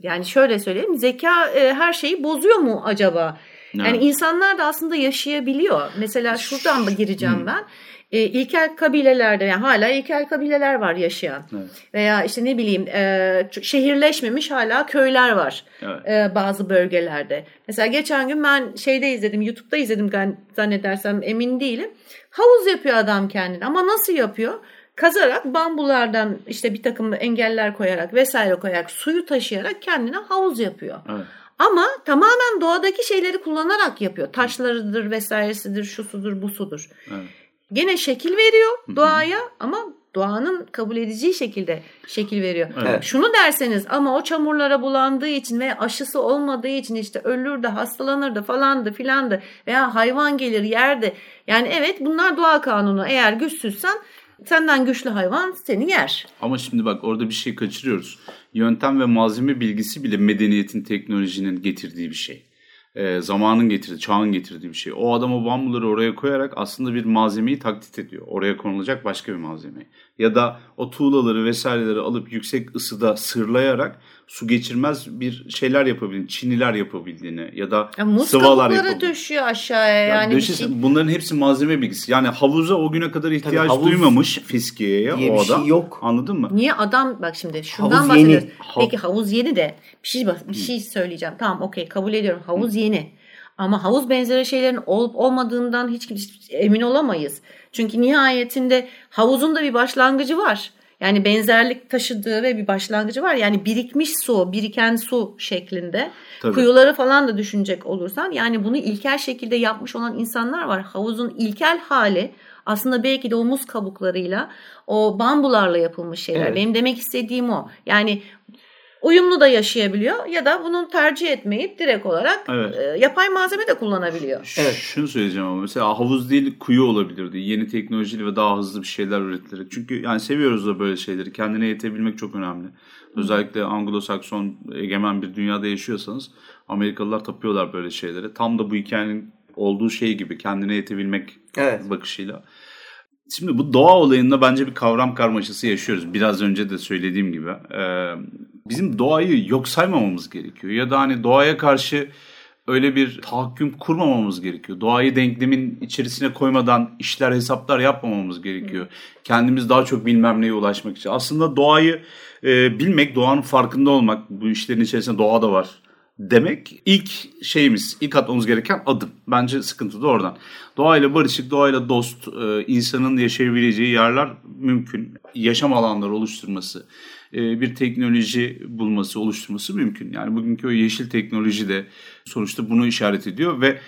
yani şöyle söyleyeyim zeka e, her şeyi bozuyor mu acaba? Evet. Yani insanlar da aslında yaşayabiliyor. Mesela şuradan mı gireceğim hmm. ben. E, ilkel kabilelerde yani hala ilkel kabileler var yaşayan. Evet. Veya işte ne bileyim e, şehirleşmemiş hala köyler var evet. e, bazı bölgelerde. Mesela geçen gün ben şeyde izledim YouTube'da izledim zannedersem emin değilim. Havuz yapıyor adam kendine ama nasıl yapıyor? Kazarak bambulardan işte bir takım engeller koyarak vesaire koyarak suyu taşıyarak kendine havuz yapıyor. Evet. Ama tamamen doğadaki şeyleri kullanarak yapıyor. Taşlarıdır vesairesidir, şu sudur, bu sudur. Evet. Gene şekil veriyor doğaya ama doğanın kabul edeceği şekilde şekil veriyor. Evet. Şunu derseniz ama o çamurlara bulandığı için ve aşısı olmadığı için işte ölür de hastalanır da falandı filandı veya hayvan gelir yerde. Yani evet bunlar doğa kanunu. Eğer güçsüzsen Senden güçlü hayvan seni yer. Ama şimdi bak orada bir şey kaçırıyoruz. Yöntem ve malzeme bilgisi bile medeniyetin, teknolojinin getirdiği bir şey. Ee, zamanın getirdiği, çağın getirdiği bir şey. O adam o bambuları oraya koyarak aslında bir malzemeyi taklit ediyor. Oraya konulacak başka bir malzemeyi. Ya da o tuğlaları vesaireleri alıp yüksek ısıda sırlayarak su geçirmez bir şeyler yapabildiğini, çiniler yapabildiğini ya da Ya muz sıvalar yapabildiğini. döşüyor aşağıya yani, Döşesin, şey. Bunların hepsi malzeme bilgisi. Yani havuza o güne kadar ihtiyaç havuz duymamış fiskiyeye diye o bir adam. şey yok. Anladın mı? Niye adam bak şimdi şundan Havuz bahsediyoruz. yeni. Peki havuz yeni de bir şey bir şey söyleyeceğim. Tamam okey kabul ediyorum. Havuz yeni. Ama havuz benzeri şeylerin olup olmadığından hiç kimse emin olamayız. Çünkü nihayetinde havuzun da bir başlangıcı var. Yani benzerlik taşıdığı ve bir başlangıcı var. Yani birikmiş su, biriken su şeklinde. Tabii. Kuyuları falan da düşünecek olursan yani bunu ilkel şekilde yapmış olan insanlar var. Havuzun ilkel hali aslında belki de o muz kabuklarıyla, o bambularla yapılmış şeyler. Evet. Benim demek istediğim o. Yani uyumlu da yaşayabiliyor ya da bunu tercih etmeyip direkt olarak Evet. e, yapay malzeme de kullanabiliyor. Evet. Şunu söyleyeceğim ama mesela havuz değil kuyu olabilirdi. Yeni teknolojiyle ve daha hızlı bir şeyler üretilerek. Çünkü yani seviyoruz da böyle şeyleri. Kendine yetebilmek çok önemli. Özellikle Anglo-Sakson egemen bir dünyada yaşıyorsanız Amerikalılar tapıyorlar böyle şeylere. Tam da bu hikayenin olduğu şey gibi kendine yetebilmek Evet. bakışıyla. Şimdi bu doğa olayında bence bir kavram karmaşası yaşıyoruz. Biraz önce de söylediğim gibi. Ee, bizim doğayı yok saymamamız gerekiyor. Ya da hani doğaya karşı öyle bir tahakküm kurmamamız gerekiyor. Doğayı denklemin içerisine koymadan işler hesaplar yapmamamız gerekiyor. Kendimiz daha çok bilmem neye ulaşmak için. Aslında doğayı e, bilmek, doğanın farkında olmak, bu işlerin içerisinde doğa da var demek ilk şeyimiz, ilk atmamız gereken adım. Bence sıkıntı da oradan. Doğayla barışık, doğayla dost, e, insanın yaşayabileceği yerler mümkün. Yaşam alanları oluşturması, e, bir teknoloji bulması, oluşturması mümkün. Yani bugünkü o yeşil teknoloji de sonuçta bunu işaret ediyor ve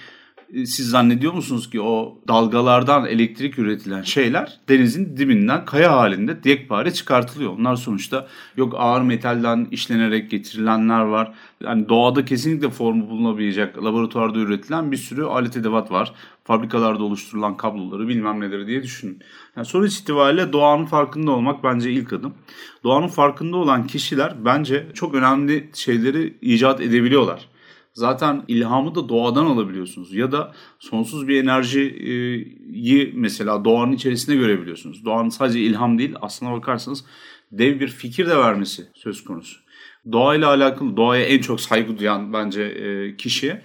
siz zannediyor musunuz ki o dalgalardan elektrik üretilen şeyler denizin dibinden kaya halinde yekpare çıkartılıyor. Onlar sonuçta yok ağır metalden işlenerek getirilenler var. Yani doğada kesinlikle formu bulunabilecek laboratuvarda üretilen bir sürü alet edevat var. Fabrikalarda oluşturulan kabloları bilmem neleri diye düşünün. Yani sonuç itibariyle doğanın farkında olmak bence ilk adım. Doğanın farkında olan kişiler bence çok önemli şeyleri icat edebiliyorlar. Zaten ilhamı da doğadan alabiliyorsunuz. Ya da sonsuz bir enerjiyi mesela doğanın içerisinde görebiliyorsunuz. Doğanın sadece ilham değil aslına bakarsanız dev bir fikir de vermesi söz konusu. Doğayla alakalı, doğaya en çok saygı duyan bence e, kişi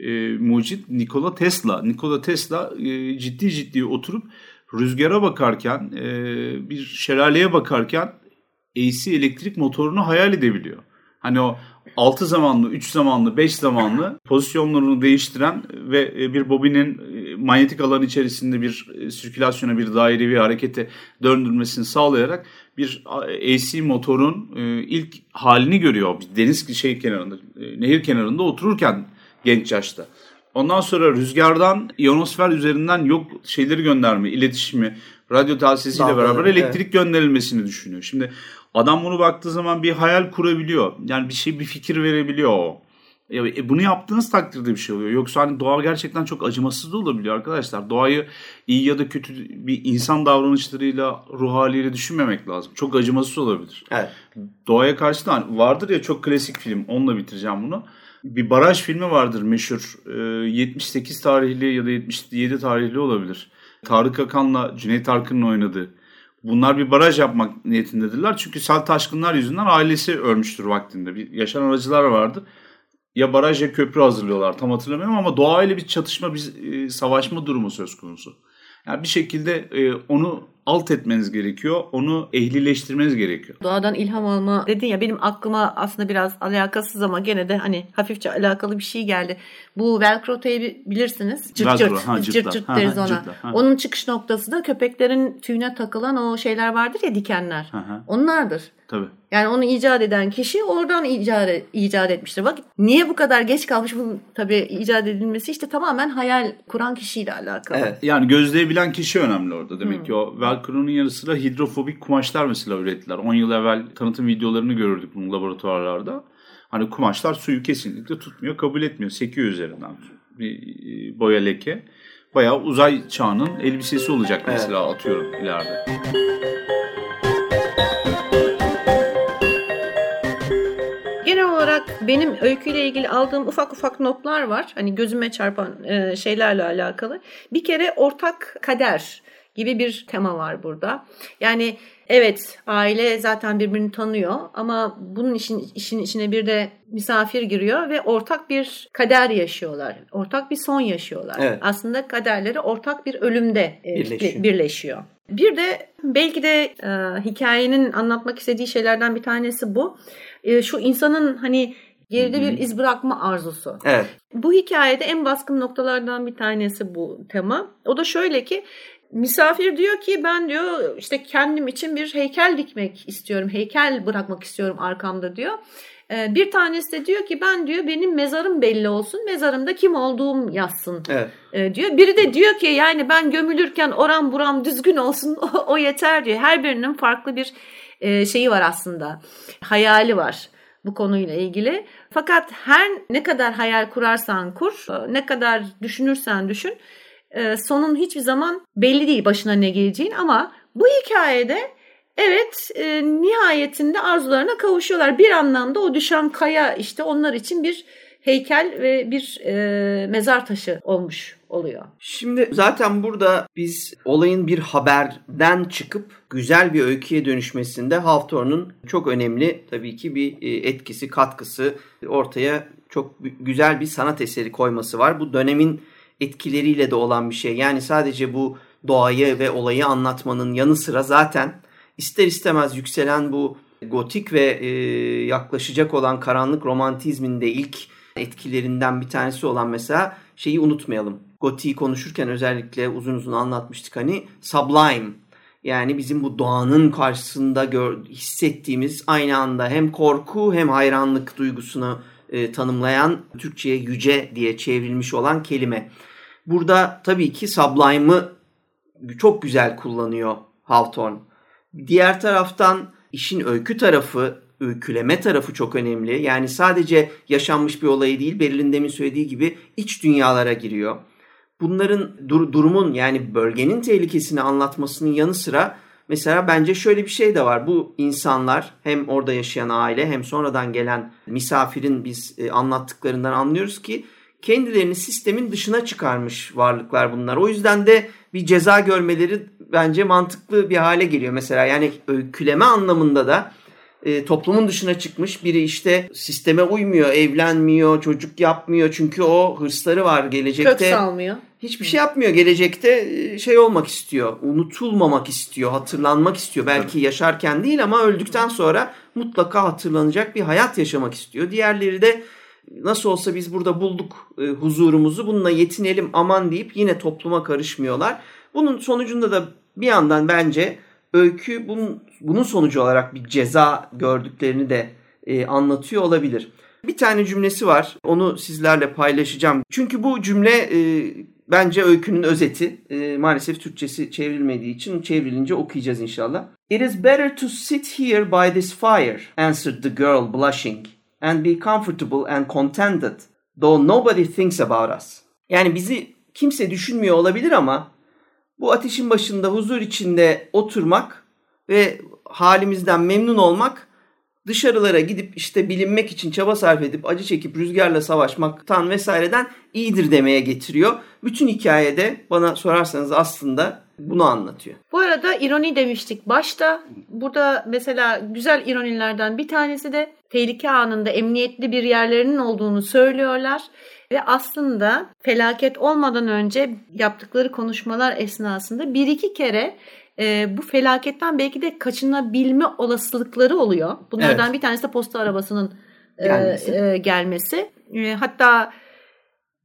e, mucit Nikola Tesla. Nikola Tesla e, ciddi ciddi oturup rüzgara bakarken, e, bir şelaleye bakarken AC elektrik motorunu hayal edebiliyor. Hani o 6 zamanlı, 3 zamanlı, 5 zamanlı pozisyonlarını değiştiren ve bir bobinin manyetik alan içerisinde bir sirkülasyona, bir dairevi harekete döndürmesini sağlayarak bir AC motorun ilk halini görüyor. Deniz şey kenarında, nehir kenarında otururken genç yaşta. Ondan sonra rüzgardan ionosfer üzerinden yok şeyleri gönderme, iletişimi, radyo Dalgaları, beraber elektrik evet. gönderilmesini düşünüyor. Şimdi adam bunu baktığı zaman bir hayal kurabiliyor. Yani bir şey bir fikir verebiliyor o. E, bunu yaptığınız takdirde bir şey oluyor. Yoksa hani doğa gerçekten çok acımasız da olabiliyor arkadaşlar. Doğayı iyi ya da kötü bir insan davranışlarıyla, ruh haliyle düşünmemek lazım. Çok acımasız olabilir. Evet. Doğaya karşı da hani vardır ya çok klasik film. Onunla bitireceğim bunu. Bir baraj filmi vardır meşhur. Ee, 78 tarihli ya da 77 tarihli olabilir. Tarık Akan'la Cüneyt Arkın'ın oynadığı. Bunlar bir baraj yapmak niyetindedirler. Çünkü sel taşkınlar yüzünden ailesi ölmüştür vaktinde. Bir yaşanan acılar vardı. Ya baraj ya köprü hazırlıyorlar tam hatırlamıyorum ama doğayla bir çatışma, bir e, savaşma durumu söz konusu. Yani bir şekilde e, onu alt etmeniz gerekiyor. Onu ehlileştirmeniz gerekiyor. Doğadan ilham alma dedin ya benim aklıma aslında biraz alakasız ama gene de hani hafifçe alakalı bir şey geldi. Bu velcro teybi bilirsiniz. Cırt Velcro, cırt, ha, cırt cırt Ha, deriz ha, ona. cırtla, ha. Onun çıkış noktası da köpeklerin tüyüne takılan o şeyler vardır ya dikenler. Hı hı. Onlardır. Tabii. Yani onu icat eden kişi oradan icat, icat etmiştir. Bak niye bu kadar geç kalmış bu tabii icat edilmesi işte tamamen hayal kuran kişiyle alakalı. Evet. Yani gözleyebilen kişi önemli orada. Demek ki o velcro'nun yanı sıra hidrofobik kumaşlar mesela ürettiler. 10 yıl evvel tanıtım videolarını görürdük bunun laboratuvarlarda. Hani kumaşlar suyu kesinlikle tutmuyor, kabul etmiyor. Sekiyor üzerinden bir e, boya leke. Bayağı uzay çağının elbisesi olacak mesela atıyorum ileride. Benim öyküyle ilgili aldığım ufak ufak notlar var. Hani gözüme çarpan e, şeylerle alakalı. Bir kere ortak kader. gibi bir tema var burada. Yani evet aile zaten birbirini tanıyor ama bunun işin, işin içine bir de misafir giriyor ve ortak bir kader yaşıyorlar. Ortak bir son yaşıyorlar. Evet. Aslında kaderleri ortak bir ölümde e, Birleşiyor. birleşiyor. Bir de belki de e, hikayenin anlatmak istediği şeylerden bir tanesi bu. E, şu insanın hani geride bir iz bırakma arzusu. Evet. Bu hikayede en baskın noktalardan bir tanesi bu tema. O da şöyle ki misafir diyor ki ben diyor işte kendim için bir heykel dikmek istiyorum. Heykel bırakmak istiyorum arkamda diyor. Ee, Bir tanesi de diyor ki ben diyor benim mezarım belli olsun. Mezarımda kim olduğum yazsın Evet. e, diyor. Biri de diyor ki yani ben gömülürken oram buram düzgün olsun o, yeter diyor. Her birinin farklı bir e, şeyi var aslında. Hayali var bu konuyla ilgili. Fakat her ne kadar hayal kurarsan kur, e, ne kadar düşünürsen düşün, e, sonun hiçbir zaman belli değil başına ne geleceğin ama bu hikayede evet e, nihayetinde arzularına kavuşuyorlar. Bir anlamda o düşen kaya işte onlar için bir heykel ve bir mezar taşı olmuş oluyor. Şimdi zaten burada biz olayın bir haberden çıkıp güzel bir öyküye dönüşmesinde Hawthorne'un çok önemli tabii ki bir e, etkisi, katkısı ortaya çok güzel bir sanat eseri koyması var. Bu dönemin etkileriyle de olan bir şey. Yani sadece bu doğayı ve olayı anlatmanın yanı sıra zaten ister istemez yükselen bu gotik ve e, yaklaşacak olan karanlık romantizmin de ilk etkilerinden bir tanesi olan mesela şeyi unutmayalım. Gotiği konuşurken özellikle uzun uzun anlatmıştık hani sublime yani bizim bu doğanın karşısında gör, hissettiğimiz aynı anda hem korku hem hayranlık duygusunu e, tanımlayan Türkçe'ye yüce diye çevrilmiş olan kelime. Burada tabii ki sublime'ı çok güzel kullanıyor Hawthorne. Diğer taraftan işin öykü tarafı, öyküleme tarafı çok önemli. Yani sadece yaşanmış bir olayı değil, Beril'in demin söylediği gibi iç dünyalara giriyor. Bunların dur- durumun yani bölgenin tehlikesini anlatmasının yanı sıra mesela bence şöyle bir şey de var. Bu insanlar hem orada yaşayan aile hem sonradan gelen misafirin biz e, anlattıklarından anlıyoruz ki kendilerini sistemin dışına çıkarmış varlıklar bunlar. O yüzden de bir ceza görmeleri bence mantıklı bir hale geliyor. Mesela yani öyküleme anlamında da e, toplumun dışına çıkmış biri işte sisteme uymuyor, evlenmiyor, çocuk yapmıyor. Çünkü o hırsları var gelecekte. Kök salmıyor. Hiçbir şey yapmıyor. Gelecekte e, şey olmak istiyor. Unutulmamak istiyor. Hatırlanmak istiyor. Belki yaşarken değil ama öldükten sonra mutlaka hatırlanacak bir hayat yaşamak istiyor. Diğerleri de nasıl olsa biz burada bulduk e, huzurumuzu bununla yetinelim aman deyip yine topluma karışmıyorlar. Bunun sonucunda da bir yandan bence öykü bunun, bunun sonucu olarak bir ceza gördüklerini de e, anlatıyor olabilir. Bir tane cümlesi var. Onu sizlerle paylaşacağım. Çünkü bu cümle e, bence öykünün özeti. E, maalesef Türkçesi çevrilmediği için çevrilince okuyacağız inşallah. It is better to sit here by this fire, answered the girl blushing, and be comfortable and contented, though nobody thinks about us. Yani bizi kimse düşünmüyor olabilir ama bu ateşin başında huzur içinde oturmak ve halimizden memnun olmak dışarılara gidip işte bilinmek için çaba sarf edip acı çekip rüzgarla savaşmaktan vesaireden iyidir demeye getiriyor. Bütün hikayede bana sorarsanız aslında bunu anlatıyor. Bu arada ironi demiştik başta. Burada mesela güzel ironilerden bir tanesi de tehlike anında emniyetli bir yerlerinin olduğunu söylüyorlar. Ve aslında felaket olmadan önce yaptıkları konuşmalar esnasında bir iki kere e, bu felaketten belki de kaçınabilme olasılıkları oluyor. Bunlardan Evet. bir tanesi de posta arabasının e, Gelmesi. e, gelmesi. E, hatta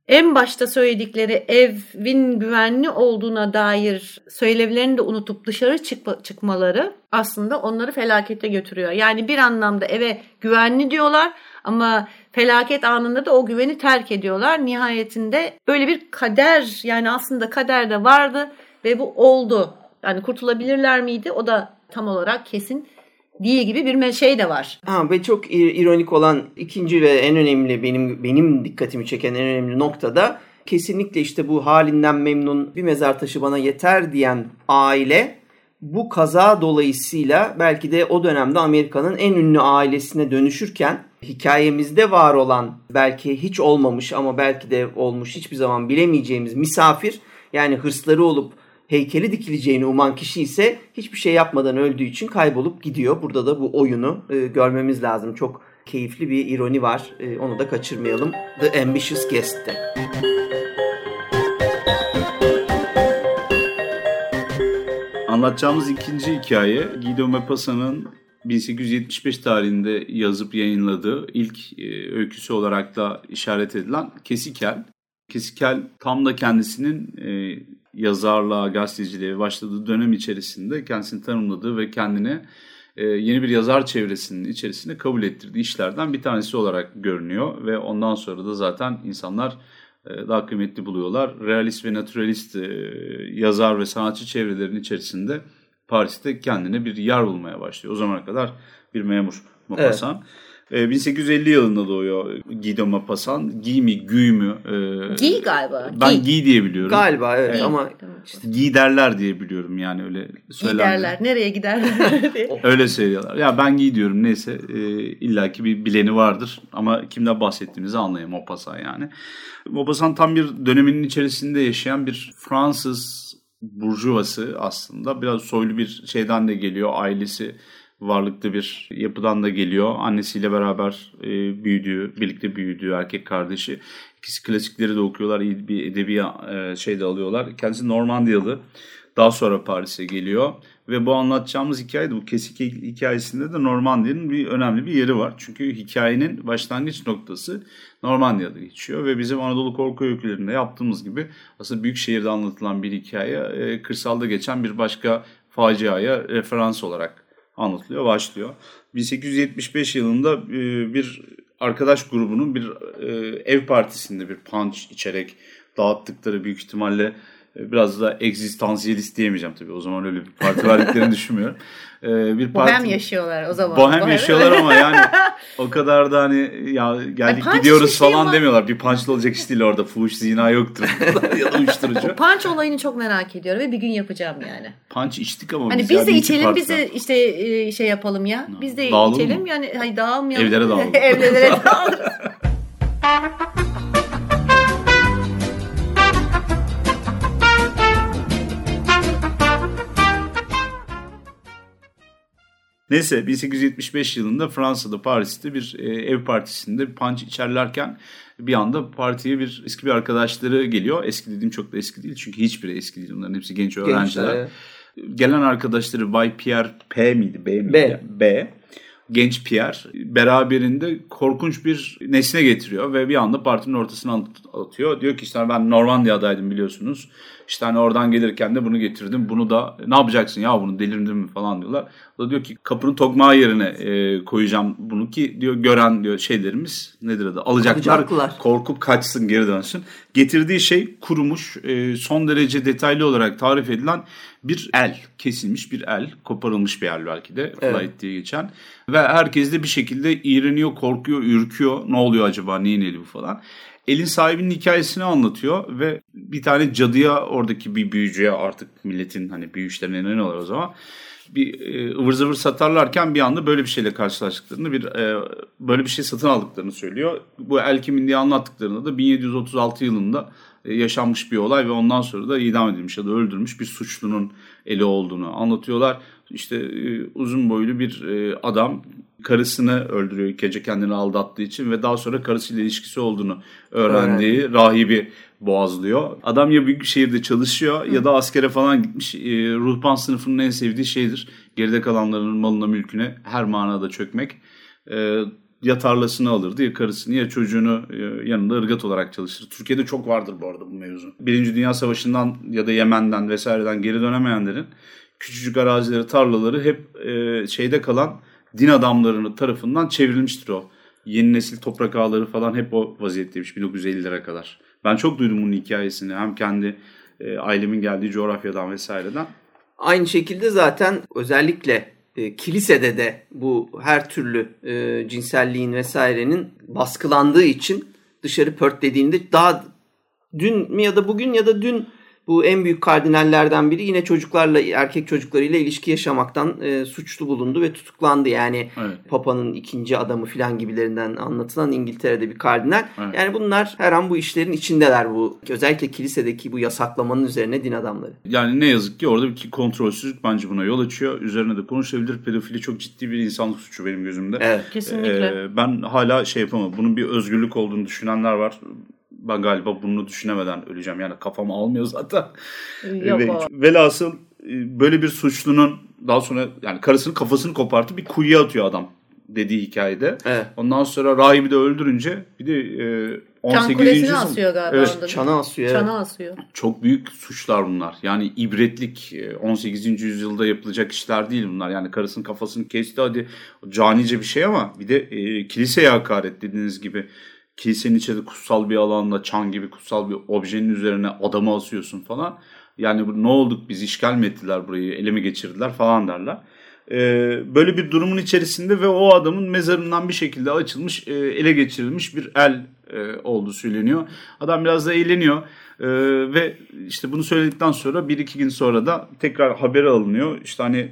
en başta söyledikleri evin güvenli olduğuna dair söylevlerini de unutup dışarı çıkma- çıkmaları aslında onları felakete götürüyor. Yani bir anlamda eve güvenli diyorlar ama felaket anında da o güveni terk ediyorlar. Nihayetinde böyle bir kader yani aslında kader de vardı ve bu oldu. Yani kurtulabilirler miydi? O da tam olarak kesin değil gibi bir şey de var. Ha, ve çok ir- ironik olan ikinci ve en önemli benim benim dikkatimi çeken en önemli nokta da kesinlikle işte bu halinden memnun bir mezar taşı bana yeter diyen aile bu kaza dolayısıyla belki de o dönemde Amerika'nın en ünlü ailesine dönüşürken hikayemizde var olan belki hiç olmamış ama belki de olmuş hiçbir zaman bilemeyeceğimiz misafir yani hırsları olup heykeli dikileceğini uman kişi ise hiçbir şey yapmadan öldüğü için kaybolup gidiyor. Burada da bu oyunu e, görmemiz lazım. Çok keyifli bir ironi var. E, onu da kaçırmayalım. The Ambitious Guest'te. Anlatacağımız ikinci hikaye Guido Maupassant'ın 1875 tarihinde yazıp yayınladığı ilk e, öyküsü olarak da işaret edilen Kesikel. Kesikel tam da kendisinin e, yazarlığa, gazeteciliğe başladığı dönem içerisinde kendisini tanımladığı ve kendini e, yeni bir yazar çevresinin içerisinde kabul ettirdiği işlerden bir tanesi olarak görünüyor. Ve ondan sonra da zaten insanlar e, daha kıymetli buluyorlar. Realist ve naturalist e, yazar ve sanatçı çevrelerin içerisinde Paris'te kendine bir yer bulmaya başlıyor. O zamana kadar bir memur Maupassant. Evet. 1850 yılında doğuyor Guido Maupassant. Gi mi, Gü mü? Gi galiba. Ben Gi, Gi diye biliyorum. Galiba evet Gi. ama işte. Gi derler diye biliyorum yani öyle söylenir. Giderler. Nereye giderler diye. öyle söylüyorlar. Ya ben Gi diyorum neyse e, illaki bir bileni vardır ama kimden bahsettiğimizi anlayayım Maupassant yani. Maupassant tam bir döneminin içerisinde yaşayan bir Fransız burjuvası aslında. Biraz soylu bir şeyden de geliyor. Ailesi varlıklı bir yapıdan da geliyor. Annesiyle beraber e, büyüdüğü, birlikte büyüdüğü erkek kardeşi. İkisi klasikleri de okuyorlar. iyi bir edebi e, şey de alıyorlar. Kendisi Normandiyalı. Daha sonra Paris'e geliyor. Ve bu anlatacağımız hikaye de bu kesik hikayesinde de Normandiya'nın bir önemli bir yeri var. Çünkü hikayenin başlangıç noktası Normandiya'da geçiyor. Ve bizim Anadolu korku öykülerinde yaptığımız gibi aslında büyük şehirde anlatılan bir hikaye e, kırsalda geçen bir başka faciaya referans olarak anlatılıyor, başlıyor. 1875 yılında e, bir arkadaş grubunun bir e, ev partisinde bir punch içerek dağıttıkları büyük ihtimalle biraz da egzistansiyelist diyemeyeceğim tabii. O zaman öyle bir parti verdiklerini düşünmüyorum. Ee, bir parti... Bohem yaşıyorlar o zaman. Bohem, Bohem yaşıyorlar ama yani o kadar da hani ya geldik Ay, gidiyoruz şey falan ama... demiyorlar. Bir punchlı olacak iş değil orada. Fuhuş zina yoktur. ya da uyuşturucu. punch olayını çok merak ediyorum ve bir gün yapacağım yani. Punch içtik ama hani biz, biz de içelim biz de işte e, şey yapalım ya. Biz de Dağılalım içelim mı? yani hayır dağılmayalım. Evlere dağılalım. Evlere dağılırız. Neyse 1875 yılında Fransa'da Paris'te bir e, ev partisinde punch içerlerken bir anda partiye bir eski bir arkadaşları geliyor. Eski dediğim çok da eski değil çünkü hiçbiri eski değil. Bunların hepsi genç öğrenciler. Gençler. Gelen arkadaşları Bay Pierre P miydi? B miydi? B. B genç Pierre beraberinde korkunç bir nesne getiriyor ve bir anda partinin ortasına atıyor. Diyor ki işte ben Normandiya'daydım biliyorsunuz. İşte hani oradan gelirken de bunu getirdim. Bunu da ne yapacaksın ya bunu delirdin mi falan diyorlar. O da diyor ki kapının tokmağı yerine e, koyacağım bunu ki diyor gören diyor şeylerimiz nedir adı alacaklar. Alacaklar. Korkup kaçsın geri dönsün. Getirdiği şey kurumuş e, son derece detaylı olarak tarif edilen bir el kesilmiş bir el koparılmış bir el belki de evet. flight diye geçen ve herkes de bir şekilde iğreniyor korkuyor ürküyor ne oluyor acaba neyin eli bu falan elin sahibinin hikayesini anlatıyor ve bir tane cadıya oradaki bir büyücüye artık milletin hani büyü işlerine ne olur o zaman bir e, ıvır zıvır satarlarken bir anda böyle bir şeyle karşılaştıklarını bir e, böyle bir şey satın aldıklarını söylüyor. Bu Elkimin diye anlattıklarında da 1736 yılında yaşanmış bir olay ve ondan sonra da idam edilmiş ya da öldürmüş bir suçlunun eli olduğunu anlatıyorlar. İşte e, uzun boylu bir e, adam karısını öldürüyor gece kendini aldattığı için ve daha sonra karısıyla ilişkisi olduğunu öğrendiği evet. rahibi boğazlıyor. Adam ya büyük bir şehirde çalışıyor Hı. ya da askere falan gitmiş. E, ruhban sınıfının en sevdiği şeydir. Geride kalanların malına mülküne her manada çökmek. E, ya tarlasını alırdı ya karısını ya çocuğunu e, yanında ırgat olarak çalıştırır. Türkiye'de çok vardır bu arada bu mevzu. Birinci Dünya Savaşı'ndan ya da Yemen'den vesaireden geri dönemeyenlerin küçücük arazileri, tarlaları hep e, şeyde kalan din adamlarının tarafından çevrilmiştir o. Yeni nesil toprak ağları falan hep o vaziyetteymiş 1950'lere kadar. Ben çok duydum bunun hikayesini hem kendi e, ailemin geldiği coğrafyadan vesaireden. Aynı şekilde zaten özellikle e, kilisede de bu her türlü e, cinselliğin vesairenin baskılandığı için dışarı pört dediğinde daha dün mü ya da bugün ya da dün Bu en büyük kardinallerden biri yine çocuklarla, erkek çocuklarıyla ilişki yaşamaktan e, suçlu bulundu ve tutuklandı. Yani Evet. Papa'nın ikinci adamı filan gibilerinden anlatılan İngiltere'de bir kardinal. Evet. Yani bunlar her an bu işlerin içindeler bu. Özellikle kilisedeki bu yasaklamanın üzerine din adamları. Yani ne yazık ki orada bir kontrolsüzlük bence buna yol açıyor. Üzerine de konuşulabilir. Pedofili çok ciddi bir insanlık suçu benim gözümde. Evet. Kesinlikle. Ee, ben hala şey yapamam. Bunun bir özgürlük olduğunu düşünenler var. Ben galiba bunu düşünemeden öleceğim. Yani kafam almıyor zaten. Yok Ve- o. velhasıl e, böyle bir suçlunun daha sonra yani karısının kafasını kopartıp bir kuyuya atıyor adam dediği hikayede. Evet. Ondan sonra rahibi de öldürünce bir de e, 18. Can kulesine yüzyıl- asıyor galiba. Evet, onda. Çana asıyor. evet. Çana asıyor. çok büyük suçlar bunlar. Yani ibretlik e, 18. yüzyılda yapılacak işler değil bunlar. Yani karısının kafasını kesti hadi canice bir şey ama bir de e, kiliseye hakaret dediğiniz gibi kilisenin içinde kutsal bir alanda çan gibi kutsal bir objenin üzerine adamı asıyorsun falan. Yani bu, ne olduk biz işgal mi ettiler burayı ele mi geçirdiler falan derler. E, böyle bir durumun içerisinde ve o adamın mezarından bir şekilde açılmış e, ele geçirilmiş bir el e, olduğu söyleniyor. Adam biraz da eğleniyor. Ee, ve işte bunu söyledikten sonra bir iki gün sonra da tekrar haberi alınıyor. İşte hani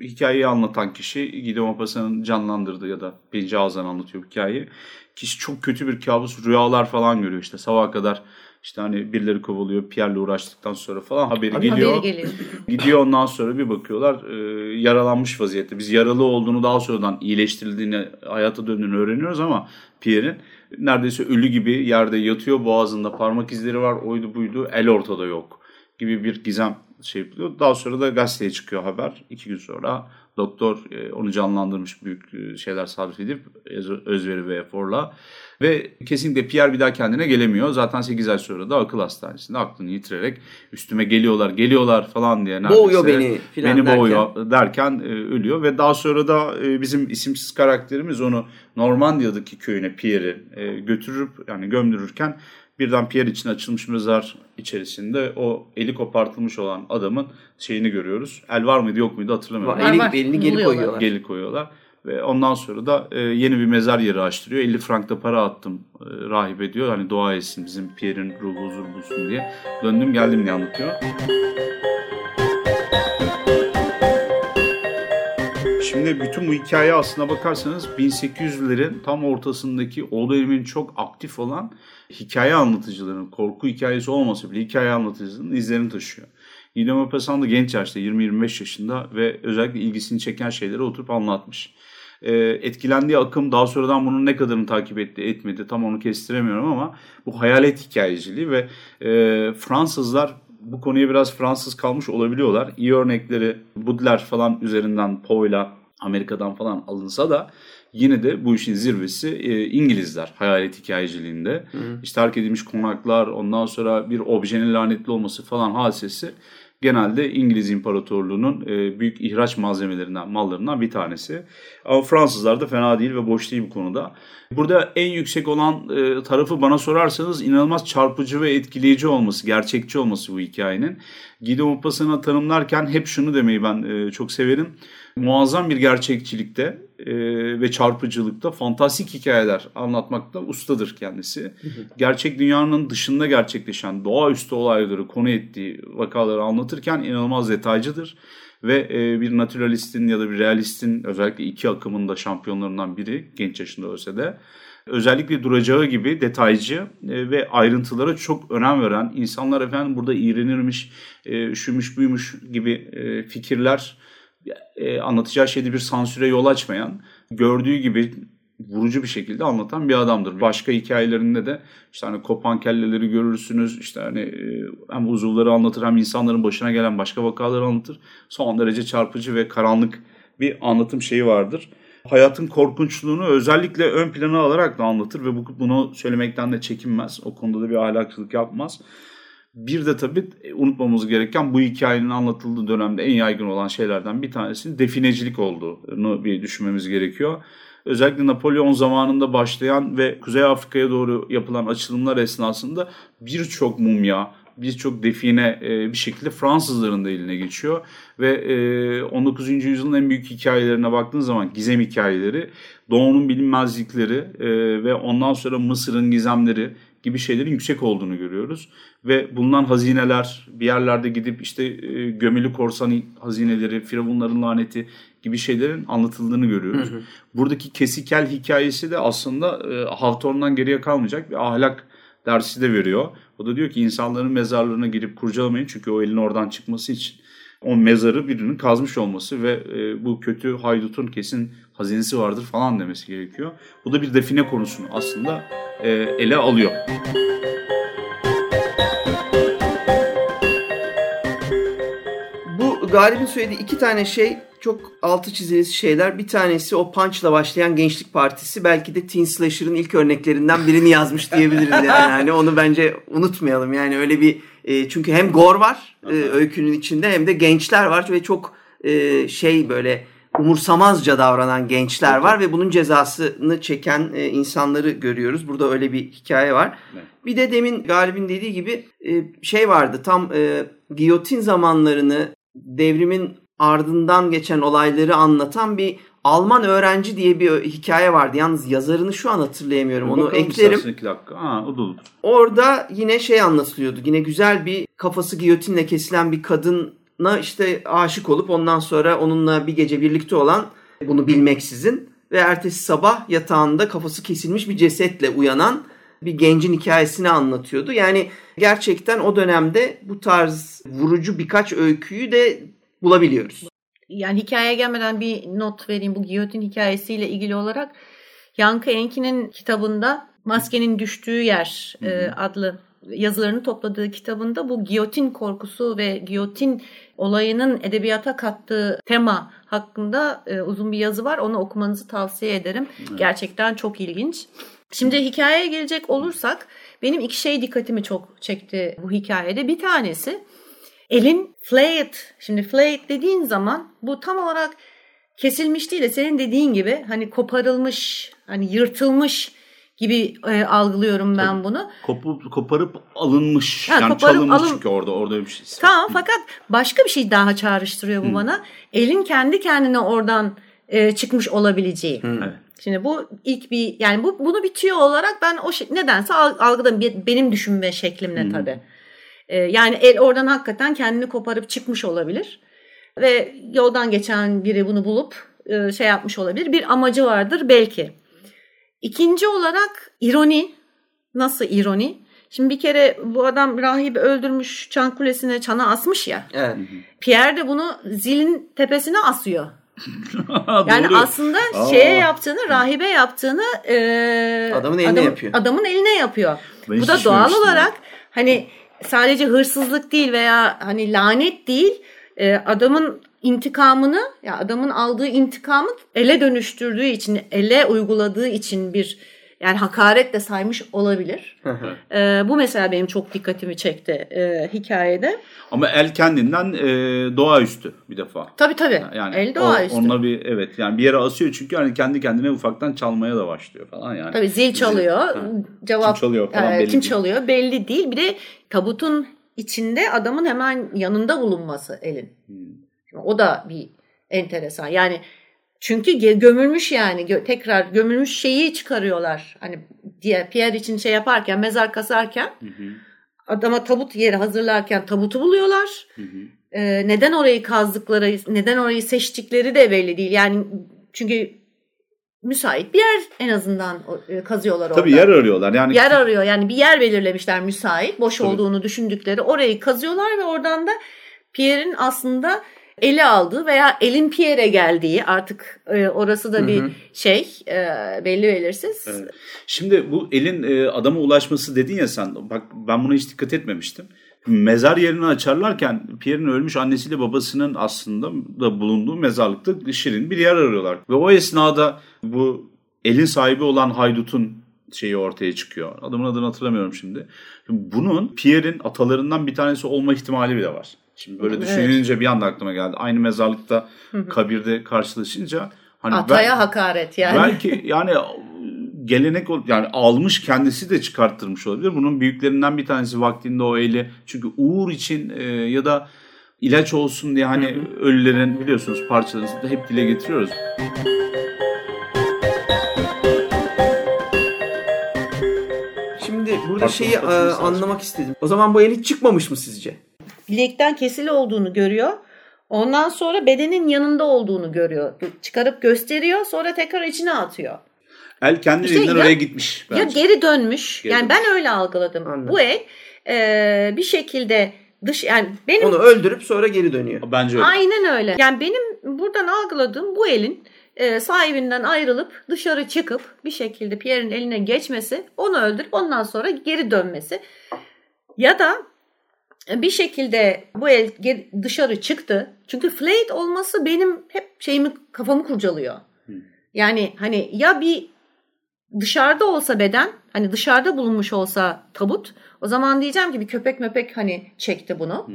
hikayeyi anlatan kişi Guido Maupassant'ın canlandırdığı ya da Benci Ağız'dan anlatıyor hikayeyi. Kişi çok kötü bir kabus rüyalar falan görüyor işte sabaha kadar işte hani birileri kovalıyor Pierre'le uğraştıktan sonra falan haberi Haberi geliyor. Haberi geliyor. Gidiyor ondan sonra bir bakıyorlar e, yaralanmış vaziyette. Biz yaralı olduğunu daha sonradan iyileştirildiğini, hayata döndüğünü öğreniyoruz ama Pierre'in neredeyse ölü gibi yerde yatıyor. Boğazında parmak izleri var. Oydu buydu. El ortada yok gibi bir gizem şey yapılıyor. Daha sonra da gazeteye çıkıyor haber. İki gün sonra doktor e, onu canlandırmış büyük e, şeyler sarf edip öz- özveri ve eforla. Ve kesinlikle Pierre bir daha kendine gelemiyor. Zaten 8 ay sonra da akıl hastanesinde aklını yitirerek üstüme geliyorlar geliyorlar falan diye neredeyse. Boğuyor beni filan Beni derken. boğuyor derken e, ölüyor. Ve daha sonra da bizim isimsiz karakterimiz onu Normandiya'daki köyüne Pierre'i götürüp yani gömdürürken birden Pierre için açılmış mezar içerisinde o eli kopartılmış olan adamın şeyini görüyoruz. El var mıydı yok muydu hatırlamıyorum. Var, Eli, var. elini geri Buluyorlar. koyuyorlar. Geli koyuyorlar. Ve ondan sonra da e, yeni bir mezar yeri açtırıyor. 50 frank da para attım e, rahip ediyor. Hani dua etsin bizim Pierre'in ruhu huzur bulsun diye. Döndüm geldim diye anlatıyor. Şimdi bütün bu hikaye aslına bakarsanız 1800'lerin tam ortasındaki o dönemin çok aktif olan hikaye anlatıcılarının, korku hikayesi olmasa bile hikaye anlatıcılarının izlerini taşıyor. Guido Maupassant da genç yaşta 20-25 yaşında ve özellikle ilgisini çeken şeyleri oturup anlatmış. Ee, etkilendiği akım daha sonradan bunun ne kadarını takip etti etmedi tam onu kestiremiyorum ama bu hayalet hikayeciliği ve e, Fransızlar bu konuya biraz Fransız kalmış olabiliyorlar. İyi örnekleri Baudelaire falan üzerinden Poe'la Amerika'dan falan alınsa da yine de bu işin zirvesi e, İngilizler hayalet hikayeciliğinde. İşte terk edilmiş konaklar ondan sonra bir objenin lanetli olması falan hadisesi genelde İngiliz İmparatorluğu'nun e, büyük ihraç malzemelerinden, mallarından bir tanesi. Ama Fransızlar da fena değil ve boş değil bu konuda. Burada en yüksek olan e, tarafı bana sorarsanız inanılmaz çarpıcı ve etkileyici olması, gerçekçi olması bu hikayenin. Guido Maupassant'ı tanımlarken hep şunu demeyi ben e, çok severim. Muazzam bir gerçekçilikte e, ve çarpıcılıkta fantastik hikayeler anlatmakta ustadır kendisi. Gerçek dünyanın dışında gerçekleşen doğaüstü olayları konu ettiği vakaları anlatırken inanılmaz detaycıdır. Ve e, bir naturalistin ya da bir realistin özellikle iki akımın da şampiyonlarından biri genç yaşında ölse de özellikle duracağı gibi detaycı e, ve ayrıntılara çok önem veren insanlar efendim burada iğrenirmiş, e, şuymuş buymuş gibi e, fikirler anlatacağı şeyde bir sansüre yol açmayan, gördüğü gibi vurucu bir şekilde anlatan bir adamdır. Başka hikayelerinde de işte hani kopan kelleleri görürsünüz. işte hani e, hem uzuvları anlatır hem insanların başına gelen başka vakaları anlatır. Son derece çarpıcı ve karanlık bir anlatım şeyi vardır. Hayatın korkunçluğunu özellikle ön plana alarak da anlatır ve bu, bunu söylemekten de çekinmez. O konuda da bir ahlakçılık yapmaz. Bir de tabii unutmamamız gereken bu hikayenin anlatıldığı dönemde en yaygın olan şeylerden bir tanesinin definecilik olduğunu bir düşünmemiz gerekiyor. Özellikle Napolyon zamanında başlayan ve Kuzey Afrika'ya doğru yapılan açılımlar esnasında birçok mumya, birçok define e, bir şekilde Fransızların da eline geçiyor. Ve e, 19. yüzyılın en büyük hikayelerine baktığın zaman gizem hikayeleri, doğunun bilinmezlikleri e, ve ondan sonra Mısır'ın gizemleri gibi şeylerin yüksek olduğunu görüyoruz. Ve bulunan hazineler bir yerlerde gidip işte e, gömülü korsan hazineleri, firavunların laneti gibi şeylerin anlatıldığını görüyoruz. Hı hı. Buradaki kesikel hikayesi de aslında e, Hawthorne'dan geriye kalmayacak bir ahlak dersi de veriyor. O da diyor ki insanların mezarlarına girip kurcalamayın çünkü o elin oradan çıkması için o mezarı birinin kazmış olması ve e, bu kötü haydutun kesin hazinesi vardır falan demesi gerekiyor. Bu da bir define konusunu aslında e, ele alıyor. Bu Galip'in söylediği iki tane şey çok altı çizilisi şeyler. Bir tanesi o Punch'la başlayan Gençlik Partisi belki de Teen Slasher'ın ilk örneklerinden birini yazmış diyebiliriz yani. Hani onu bence unutmayalım. Yani öyle bir e, çünkü hem gore var e, öykünün içinde hem de gençler var ve çok e, şey böyle umursamazca davranan gençler var ve bunun cezasını çeken e, insanları görüyoruz. Burada öyle bir hikaye var. Bir de demin Galip'in dediği gibi e, şey vardı tam e, giyotin zamanlarını devrimin ardından geçen olayları anlatan bir Alman öğrenci diye bir hikaye vardı. Yalnız yazarını şu an hatırlayamıyorum. Onu Bakalım eklerim. dakika. Ha, o da olur. Orada yine şey anlatılıyordu. Yine güzel bir kafası giyotinle kesilen bir kadına işte aşık olup ondan sonra onunla bir gece birlikte olan bunu bilmeksizin ve ertesi sabah yatağında kafası kesilmiş bir cesetle uyanan bir gencin hikayesini anlatıyordu. Yani gerçekten o dönemde bu tarz vurucu birkaç öyküyü de bulabiliyoruz. Yani hikayeye gelmeden bir not vereyim bu giyotin hikayesiyle ilgili olarak. Yankı Enki'nin kitabında Maskenin Düştüğü Yer e, adlı yazılarını topladığı kitabında bu giyotin korkusu ve giyotin olayının edebiyata kattığı tema hakkında e, uzun bir yazı var. Onu okumanızı tavsiye ederim. Evet. Gerçekten çok ilginç. Şimdi hikayeye gelecek olursak benim iki şey dikkatimi çok çekti bu hikayede. Bir tanesi elin flayed. Şimdi flayed dediğin zaman bu tam olarak kesilmiş değil de senin dediğin gibi hani koparılmış, hani yırtılmış gibi e, algılıyorum ben Tabii. bunu. Kopup, koparıp alınmış. Ha, yani koparıp çalınmış alın... çünkü orada orada bir şey. Tamam fakat başka bir şey daha çağrıştırıyor bu Hı. bana. Elin kendi kendine oradan e, çıkmış olabileceği. Hı. Evet. Şimdi bu ilk bir yani bu bunu bitiyor olarak ben o şey, nedense algıda benim düşünme şeklimle Hı. Tabii. E, yani el oradan hakikaten kendini koparıp çıkmış olabilir. Ve yoldan geçen biri bunu bulup e, şey yapmış olabilir. Bir amacı vardır belki. İkinci olarak ironi. Nasıl ironi? Şimdi bir kere bu adam rahibi öldürmüş çan kulesine çana asmış ya. Evet. Pierre de bunu zilin tepesine asıyor. yani aslında Aa. şeye yaptığını, rahibe yaptığını e, adamın eline adam, yapıyor. Adamın eline yapıyor. Ben bu da doğal olarak hani sadece hırsızlık değil veya hani lanet değil e, adamın intikamını ya adamın aldığı intikamı ele dönüştürdüğü için ele uyguladığı için bir yani hakaret de saymış olabilir. e, bu mesela benim çok dikkatimi çekti e, hikayede. Ama el kendinden e, doğaüstü bir defa. Tabii tabii. Yani el doğaüstü. Onunla bir evet yani bir yere asıyor çünkü hani kendi kendine ufaktan çalmaya da başlıyor falan yani. Tabii zil çalıyor. Zil, cevap kim çalıyor falan e, belli Kim değil. çalıyor belli değil. Bir de tabutun içinde adamın hemen yanında bulunması elin. Hmm. O da bir enteresan. Yani çünkü gömülmüş yani tekrar gömülmüş şeyi çıkarıyorlar. Hani diye Pierre için şey yaparken mezar kasarken hı hı. adama tabut yeri hazırlarken tabutu buluyorlar. Hı hı. Ee, neden orayı kazdıkları, neden orayı seçtikleri de belli değil. Yani çünkü müsait bir yer en azından e, kazıyorlar orada. Tabii yer arıyorlar. Yani yer arıyor. Yani bir yer belirlemişler müsait, boş Tabii. olduğunu düşündükleri. Orayı kazıyorlar ve oradan da Pierre'in aslında eli aldığı veya elin Pierre'e geldiği artık e, orası da bir hı hı. şey e, belli belirsiz. Evet. Şimdi bu elin e, adama ulaşması dedin ya sen bak ben buna hiç dikkat etmemiştim. Mezar yerini açarlarken Pierre'in ölmüş annesiyle babasının aslında da bulunduğu mezarlıkta şirin bir yer arıyorlar. Ve o esnada bu elin sahibi olan haydutun şeyi ortaya çıkıyor. Adamın adını hatırlamıyorum şimdi. Bunun Pierre'in atalarından bir tanesi olma ihtimali bile var. Şimdi böyle düşününce evet. bir anda aklıma geldi. Aynı mezarlıkta kabirde karşılaşınca hani Ataya ben, hakaret yani. Belki yani gelenek ol- yani almış kendisi de çıkarttırmış olabilir. Bunun büyüklerinden bir tanesi vaktinde o eli çünkü uğur için e, ya da ilaç olsun diye hani ölülerin biliyorsunuz parçalarını da hep dile getiriyoruz. Şimdi burada Pardon, şeyi e, anlamak istedim. O zaman bu el hiç çıkmamış mı sizce? Bilekten kesili olduğunu görüyor. Ondan sonra bedenin yanında olduğunu görüyor. Çıkarıp gösteriyor sonra tekrar içine atıyor. El kendiliğinden İşte ya- oraya gitmiş Ya bence. geri dönmüş. Geri yani dönmüş. ben öyle algıladım. Anladım. Bu el e, bir şekilde dış yani benim Onu öldürüp sonra geri dönüyor. Bence öyle. aynen öyle. Yani benim buradan algıladığım bu elin e, sahibinden ayrılıp dışarı çıkıp bir şekilde Pierre'in eline geçmesi, onu öldürüp ondan sonra geri dönmesi ya da bir şekilde bu el dışarı çıktı. Çünkü flayed olması benim hep şeyimi kafamı kurcalıyor. Yani hani ya bir dışarıda olsa beden, hani dışarıda bulunmuş olsa tabut, o zaman diyeceğim ki bir köpek möpek hani çekti bunu.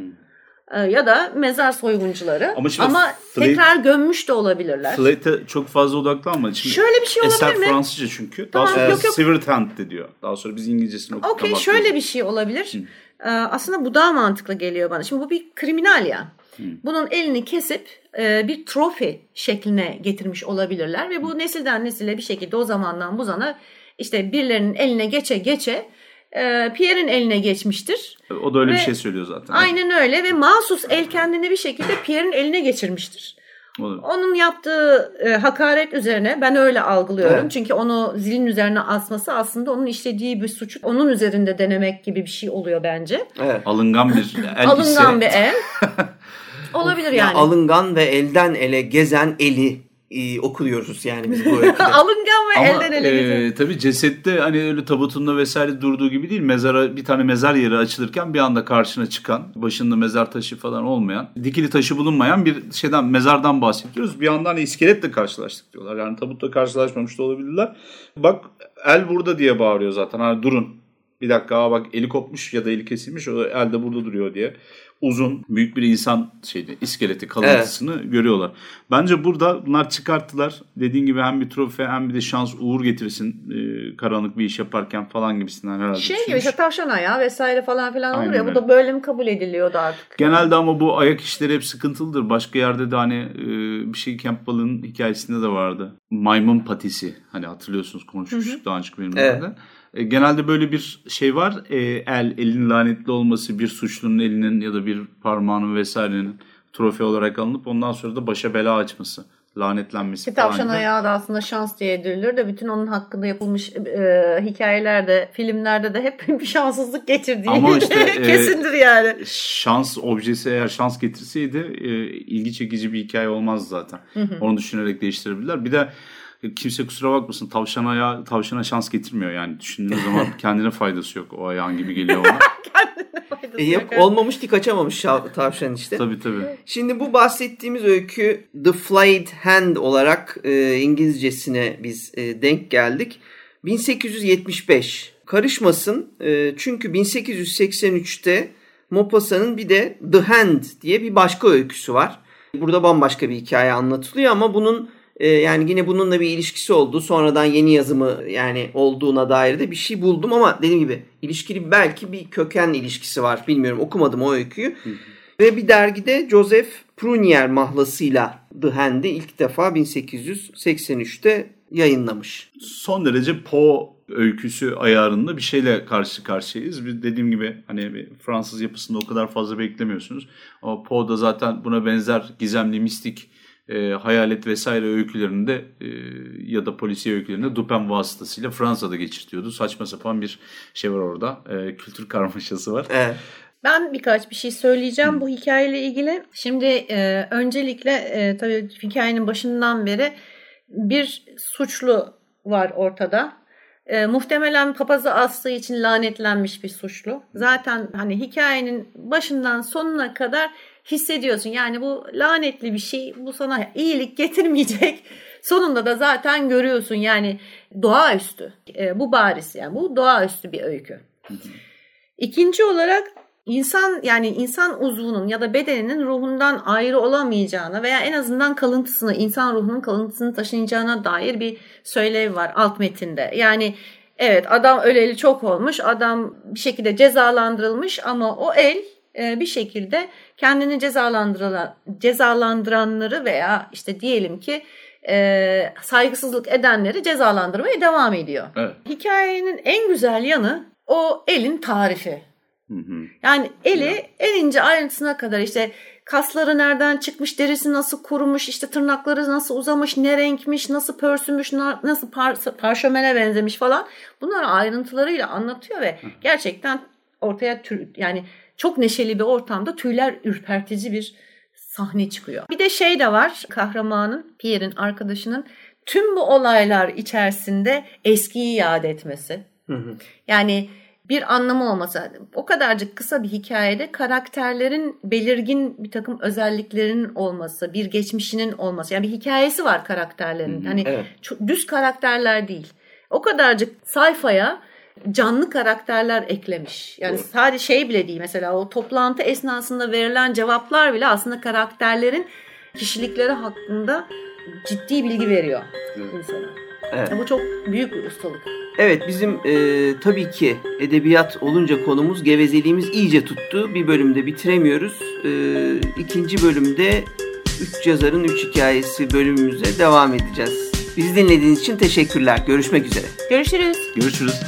Ee, Ya da mezar soyguncuları. Ama Ama flayed- tekrar gömmüş de olabilirler. Flate'e çok fazla odaklanma. Şimdi Şöyle bir şey olabilir Eser mi? Fransızca çünkü. Tamam, Daha sonra yok, yok. Severed Hand de diyor. Daha sonra biz İngilizcesini okuyup Okey şöyle bir şey olabilir. Ee, aslında bu daha mantıklı geliyor bana. Şimdi bu bir kriminal ya. Bunun elini kesip e, bir trofi şekline getirmiş olabilirler ve bu nesilden nesile bir şekilde o zamandan bu zana işte birilerinin eline geçe geçe e, Pierre'in eline geçmiştir. O da öyle bir Ve- şey söylüyor zaten. Aynen öyle ve mahsus el kendini bir şekilde Pierre'in eline geçirmiştir. O da- Onun yaptığı e, hakaret üzerine ben öyle algılıyorum. Evet. Çünkü onu zilin üzerine asması aslında onun işlediği bir suçu onun üzerinde denemek gibi bir şey oluyor bence. Evet. Alıngan bir el Alıngan ise- bir el. Olabilir Ya yani. alıngan ve elden ele gezen eli e, okuyoruz yani biz bu öyküde. Alıngan ve Ama elden ele e, tabii cesette hani öyle tabutunda vesaire durduğu gibi değil. Mezara bir tane mezar yeri açılırken bir anda karşına çıkan, başında mezar taşı falan olmayan, dikili taşı bulunmayan bir şeyden mezardan bahsediyoruz. Bir yandan iskeletle karşılaştık diyorlar. Yani tabutla karşılaşmamış da olabilirler. Bak el burada diye bağırıyor zaten. Hani durun. Bir dakika aa bak eli kopmuş ya da eli kesilmiş o el de burada duruyor diye. Uzun büyük bir insan şeydi iskeleti kalıntısını görüyorlar. Bence burada bunlar çıkarttılar. Dediğin gibi hem bir trofe hem bir de şans uğur getirsin e, karanlık bir iş yaparken falan gibisinden herhalde Şey gibi işte tavşan ayağı vesaire falan filan olur Aynen ya. Bu öyle. da böyle mi kabul ediliyordu artık? Genelde ama bu ayak işleri hep sıkıntılıdır. Başka yerde de hani e, bir şey Campbell'ın hikayesinde de vardı. Maymun patisi. Hani hatırlıyorsunuz konuşmuştuk daha önceki bölümlerde. E, genelde böyle bir şey var. E, el, elin lanetli olması bir suçlunun elinin ya da bir parmağının vesairenin trofe olarak alınıp ondan sonra da başa bela açması. Lanetlenmesi falan tavşan gibi. ayağı da aslında şans diye ediliyor de bütün onun hakkında yapılmış e, hikayelerde, filmlerde de hep bir şanssızlık getirdiği Ama işte, e, kesindir yani. şans objesi eğer şans getirseydi e, ilgi çekici bir hikaye olmaz zaten. Onu düşünerek değiştirebilirler. Bir de kimse kusura bakmasın tavşan ayağı tavşana şans getirmiyor yani. Düşündüğün zaman kendine faydası yok o ayağın gibi geliyor ona. E, yap- olmamış ki kaçamamış şa- tavşan işte. tabii tabii. Şimdi bu bahsettiğimiz öykü The Flayed Hand olarak e, İngilizcesine biz e, denk geldik. 1875. Karışmasın e, çünkü 1883'te Maupassant'ın bir de The Hand diye bir başka öyküsü var. Burada bambaşka bir hikaye anlatılıyor ama bunun e, yani yine bununla bir ilişkisi oldu. Sonradan yeni yazımı yani olduğuna dair de bir şey buldum ama dediğim gibi ilişkili belki bir köken ilişkisi var. Bilmiyorum okumadım o öyküyü. Ve bir dergide Joseph Prunier mahlasıyla The Hand'i ilk defa 1883'te yayınlamış. Son derece Poe öyküsü ayarında bir şeyle karşı karşıyayız. Bir dediğim gibi hani bir Fransız yapısında o kadar fazla beklemiyorsunuz. Ama Poe da zaten buna benzer gizemli, mistik, e, hayalet vesaire öykülerinde e, ya da polisiye öykülerinde Dupin vasıtasıyla Fransa'da geçirtiyordu. Saçma sapan bir şey var orada. E, kültür karmaşası var. Evet. Ben birkaç bir şey söyleyeceğim bu hikayeyle ilgili. Şimdi e, öncelikle e, tabii hikayenin başından beri bir suçlu var ortada. E, muhtemelen papazı astığı için lanetlenmiş bir suçlu. Zaten hani hikayenin başından sonuna kadar hissediyorsun. Yani bu lanetli bir şey, bu sana iyilik getirmeyecek. Sonunda da zaten görüyorsun yani doğaüstü. E, bu bariz yani bu doğaüstü bir öykü. İkinci olarak insan yani insan uzvunun ya da bedeninin ruhundan ayrı olamayacağını veya en azından kalıntısını insan ruhunun kalıntısını taşıyacağına dair bir söylev var alt metinde. Yani evet adam öleli çok olmuş adam bir şekilde cezalandırılmış ama o el e, bir şekilde kendini cezalandıranları veya işte diyelim ki e, saygısızlık edenleri cezalandırmaya devam ediyor. Evet. Hikayenin en güzel yanı o elin tarifi. Hı hı. Yani eli en ince ayrıntısına kadar işte kasları nereden çıkmış, derisi nasıl kurumuş, işte tırnakları nasıl uzamış, ne renkmiş, nasıl pörsümüş, nasıl par parşömene benzemiş falan. Bunları ayrıntılarıyla anlatıyor ve gerçekten ortaya tür, yani çok neşeli bir ortamda tüyler ürpertici bir sahne çıkıyor. Bir de şey de var kahramanın, Pierre'in arkadaşının tüm bu olaylar içerisinde eskiyi yad etmesi. Hı hı. Yani bir anlamı olması. O kadarcık kısa bir hikayede karakterlerin belirgin bir takım özelliklerinin olması, bir geçmişinin olması. Yani bir hikayesi var karakterlerin. Hani evet. düz karakterler değil. O kadarcık sayfaya canlı karakterler eklemiş. Yani Doğru. sadece şey bile değil mesela o toplantı esnasında verilen cevaplar bile aslında karakterlerin kişilikleri hakkında ciddi bilgi veriyor Evet. insana. Evet. Bu çok büyük bir ustalık. Evet bizim e, tabii ki edebiyat olunca konumuz gevezeliğimiz iyice tuttu. Bir bölümde bitiremiyoruz. E, ikinci bölümde Üç Yazarın Üç Hikayesi bölümümüze devam edeceğiz. Bizi dinlediğiniz için teşekkürler. Görüşmek üzere. Görüşürüz. Görüşürüz.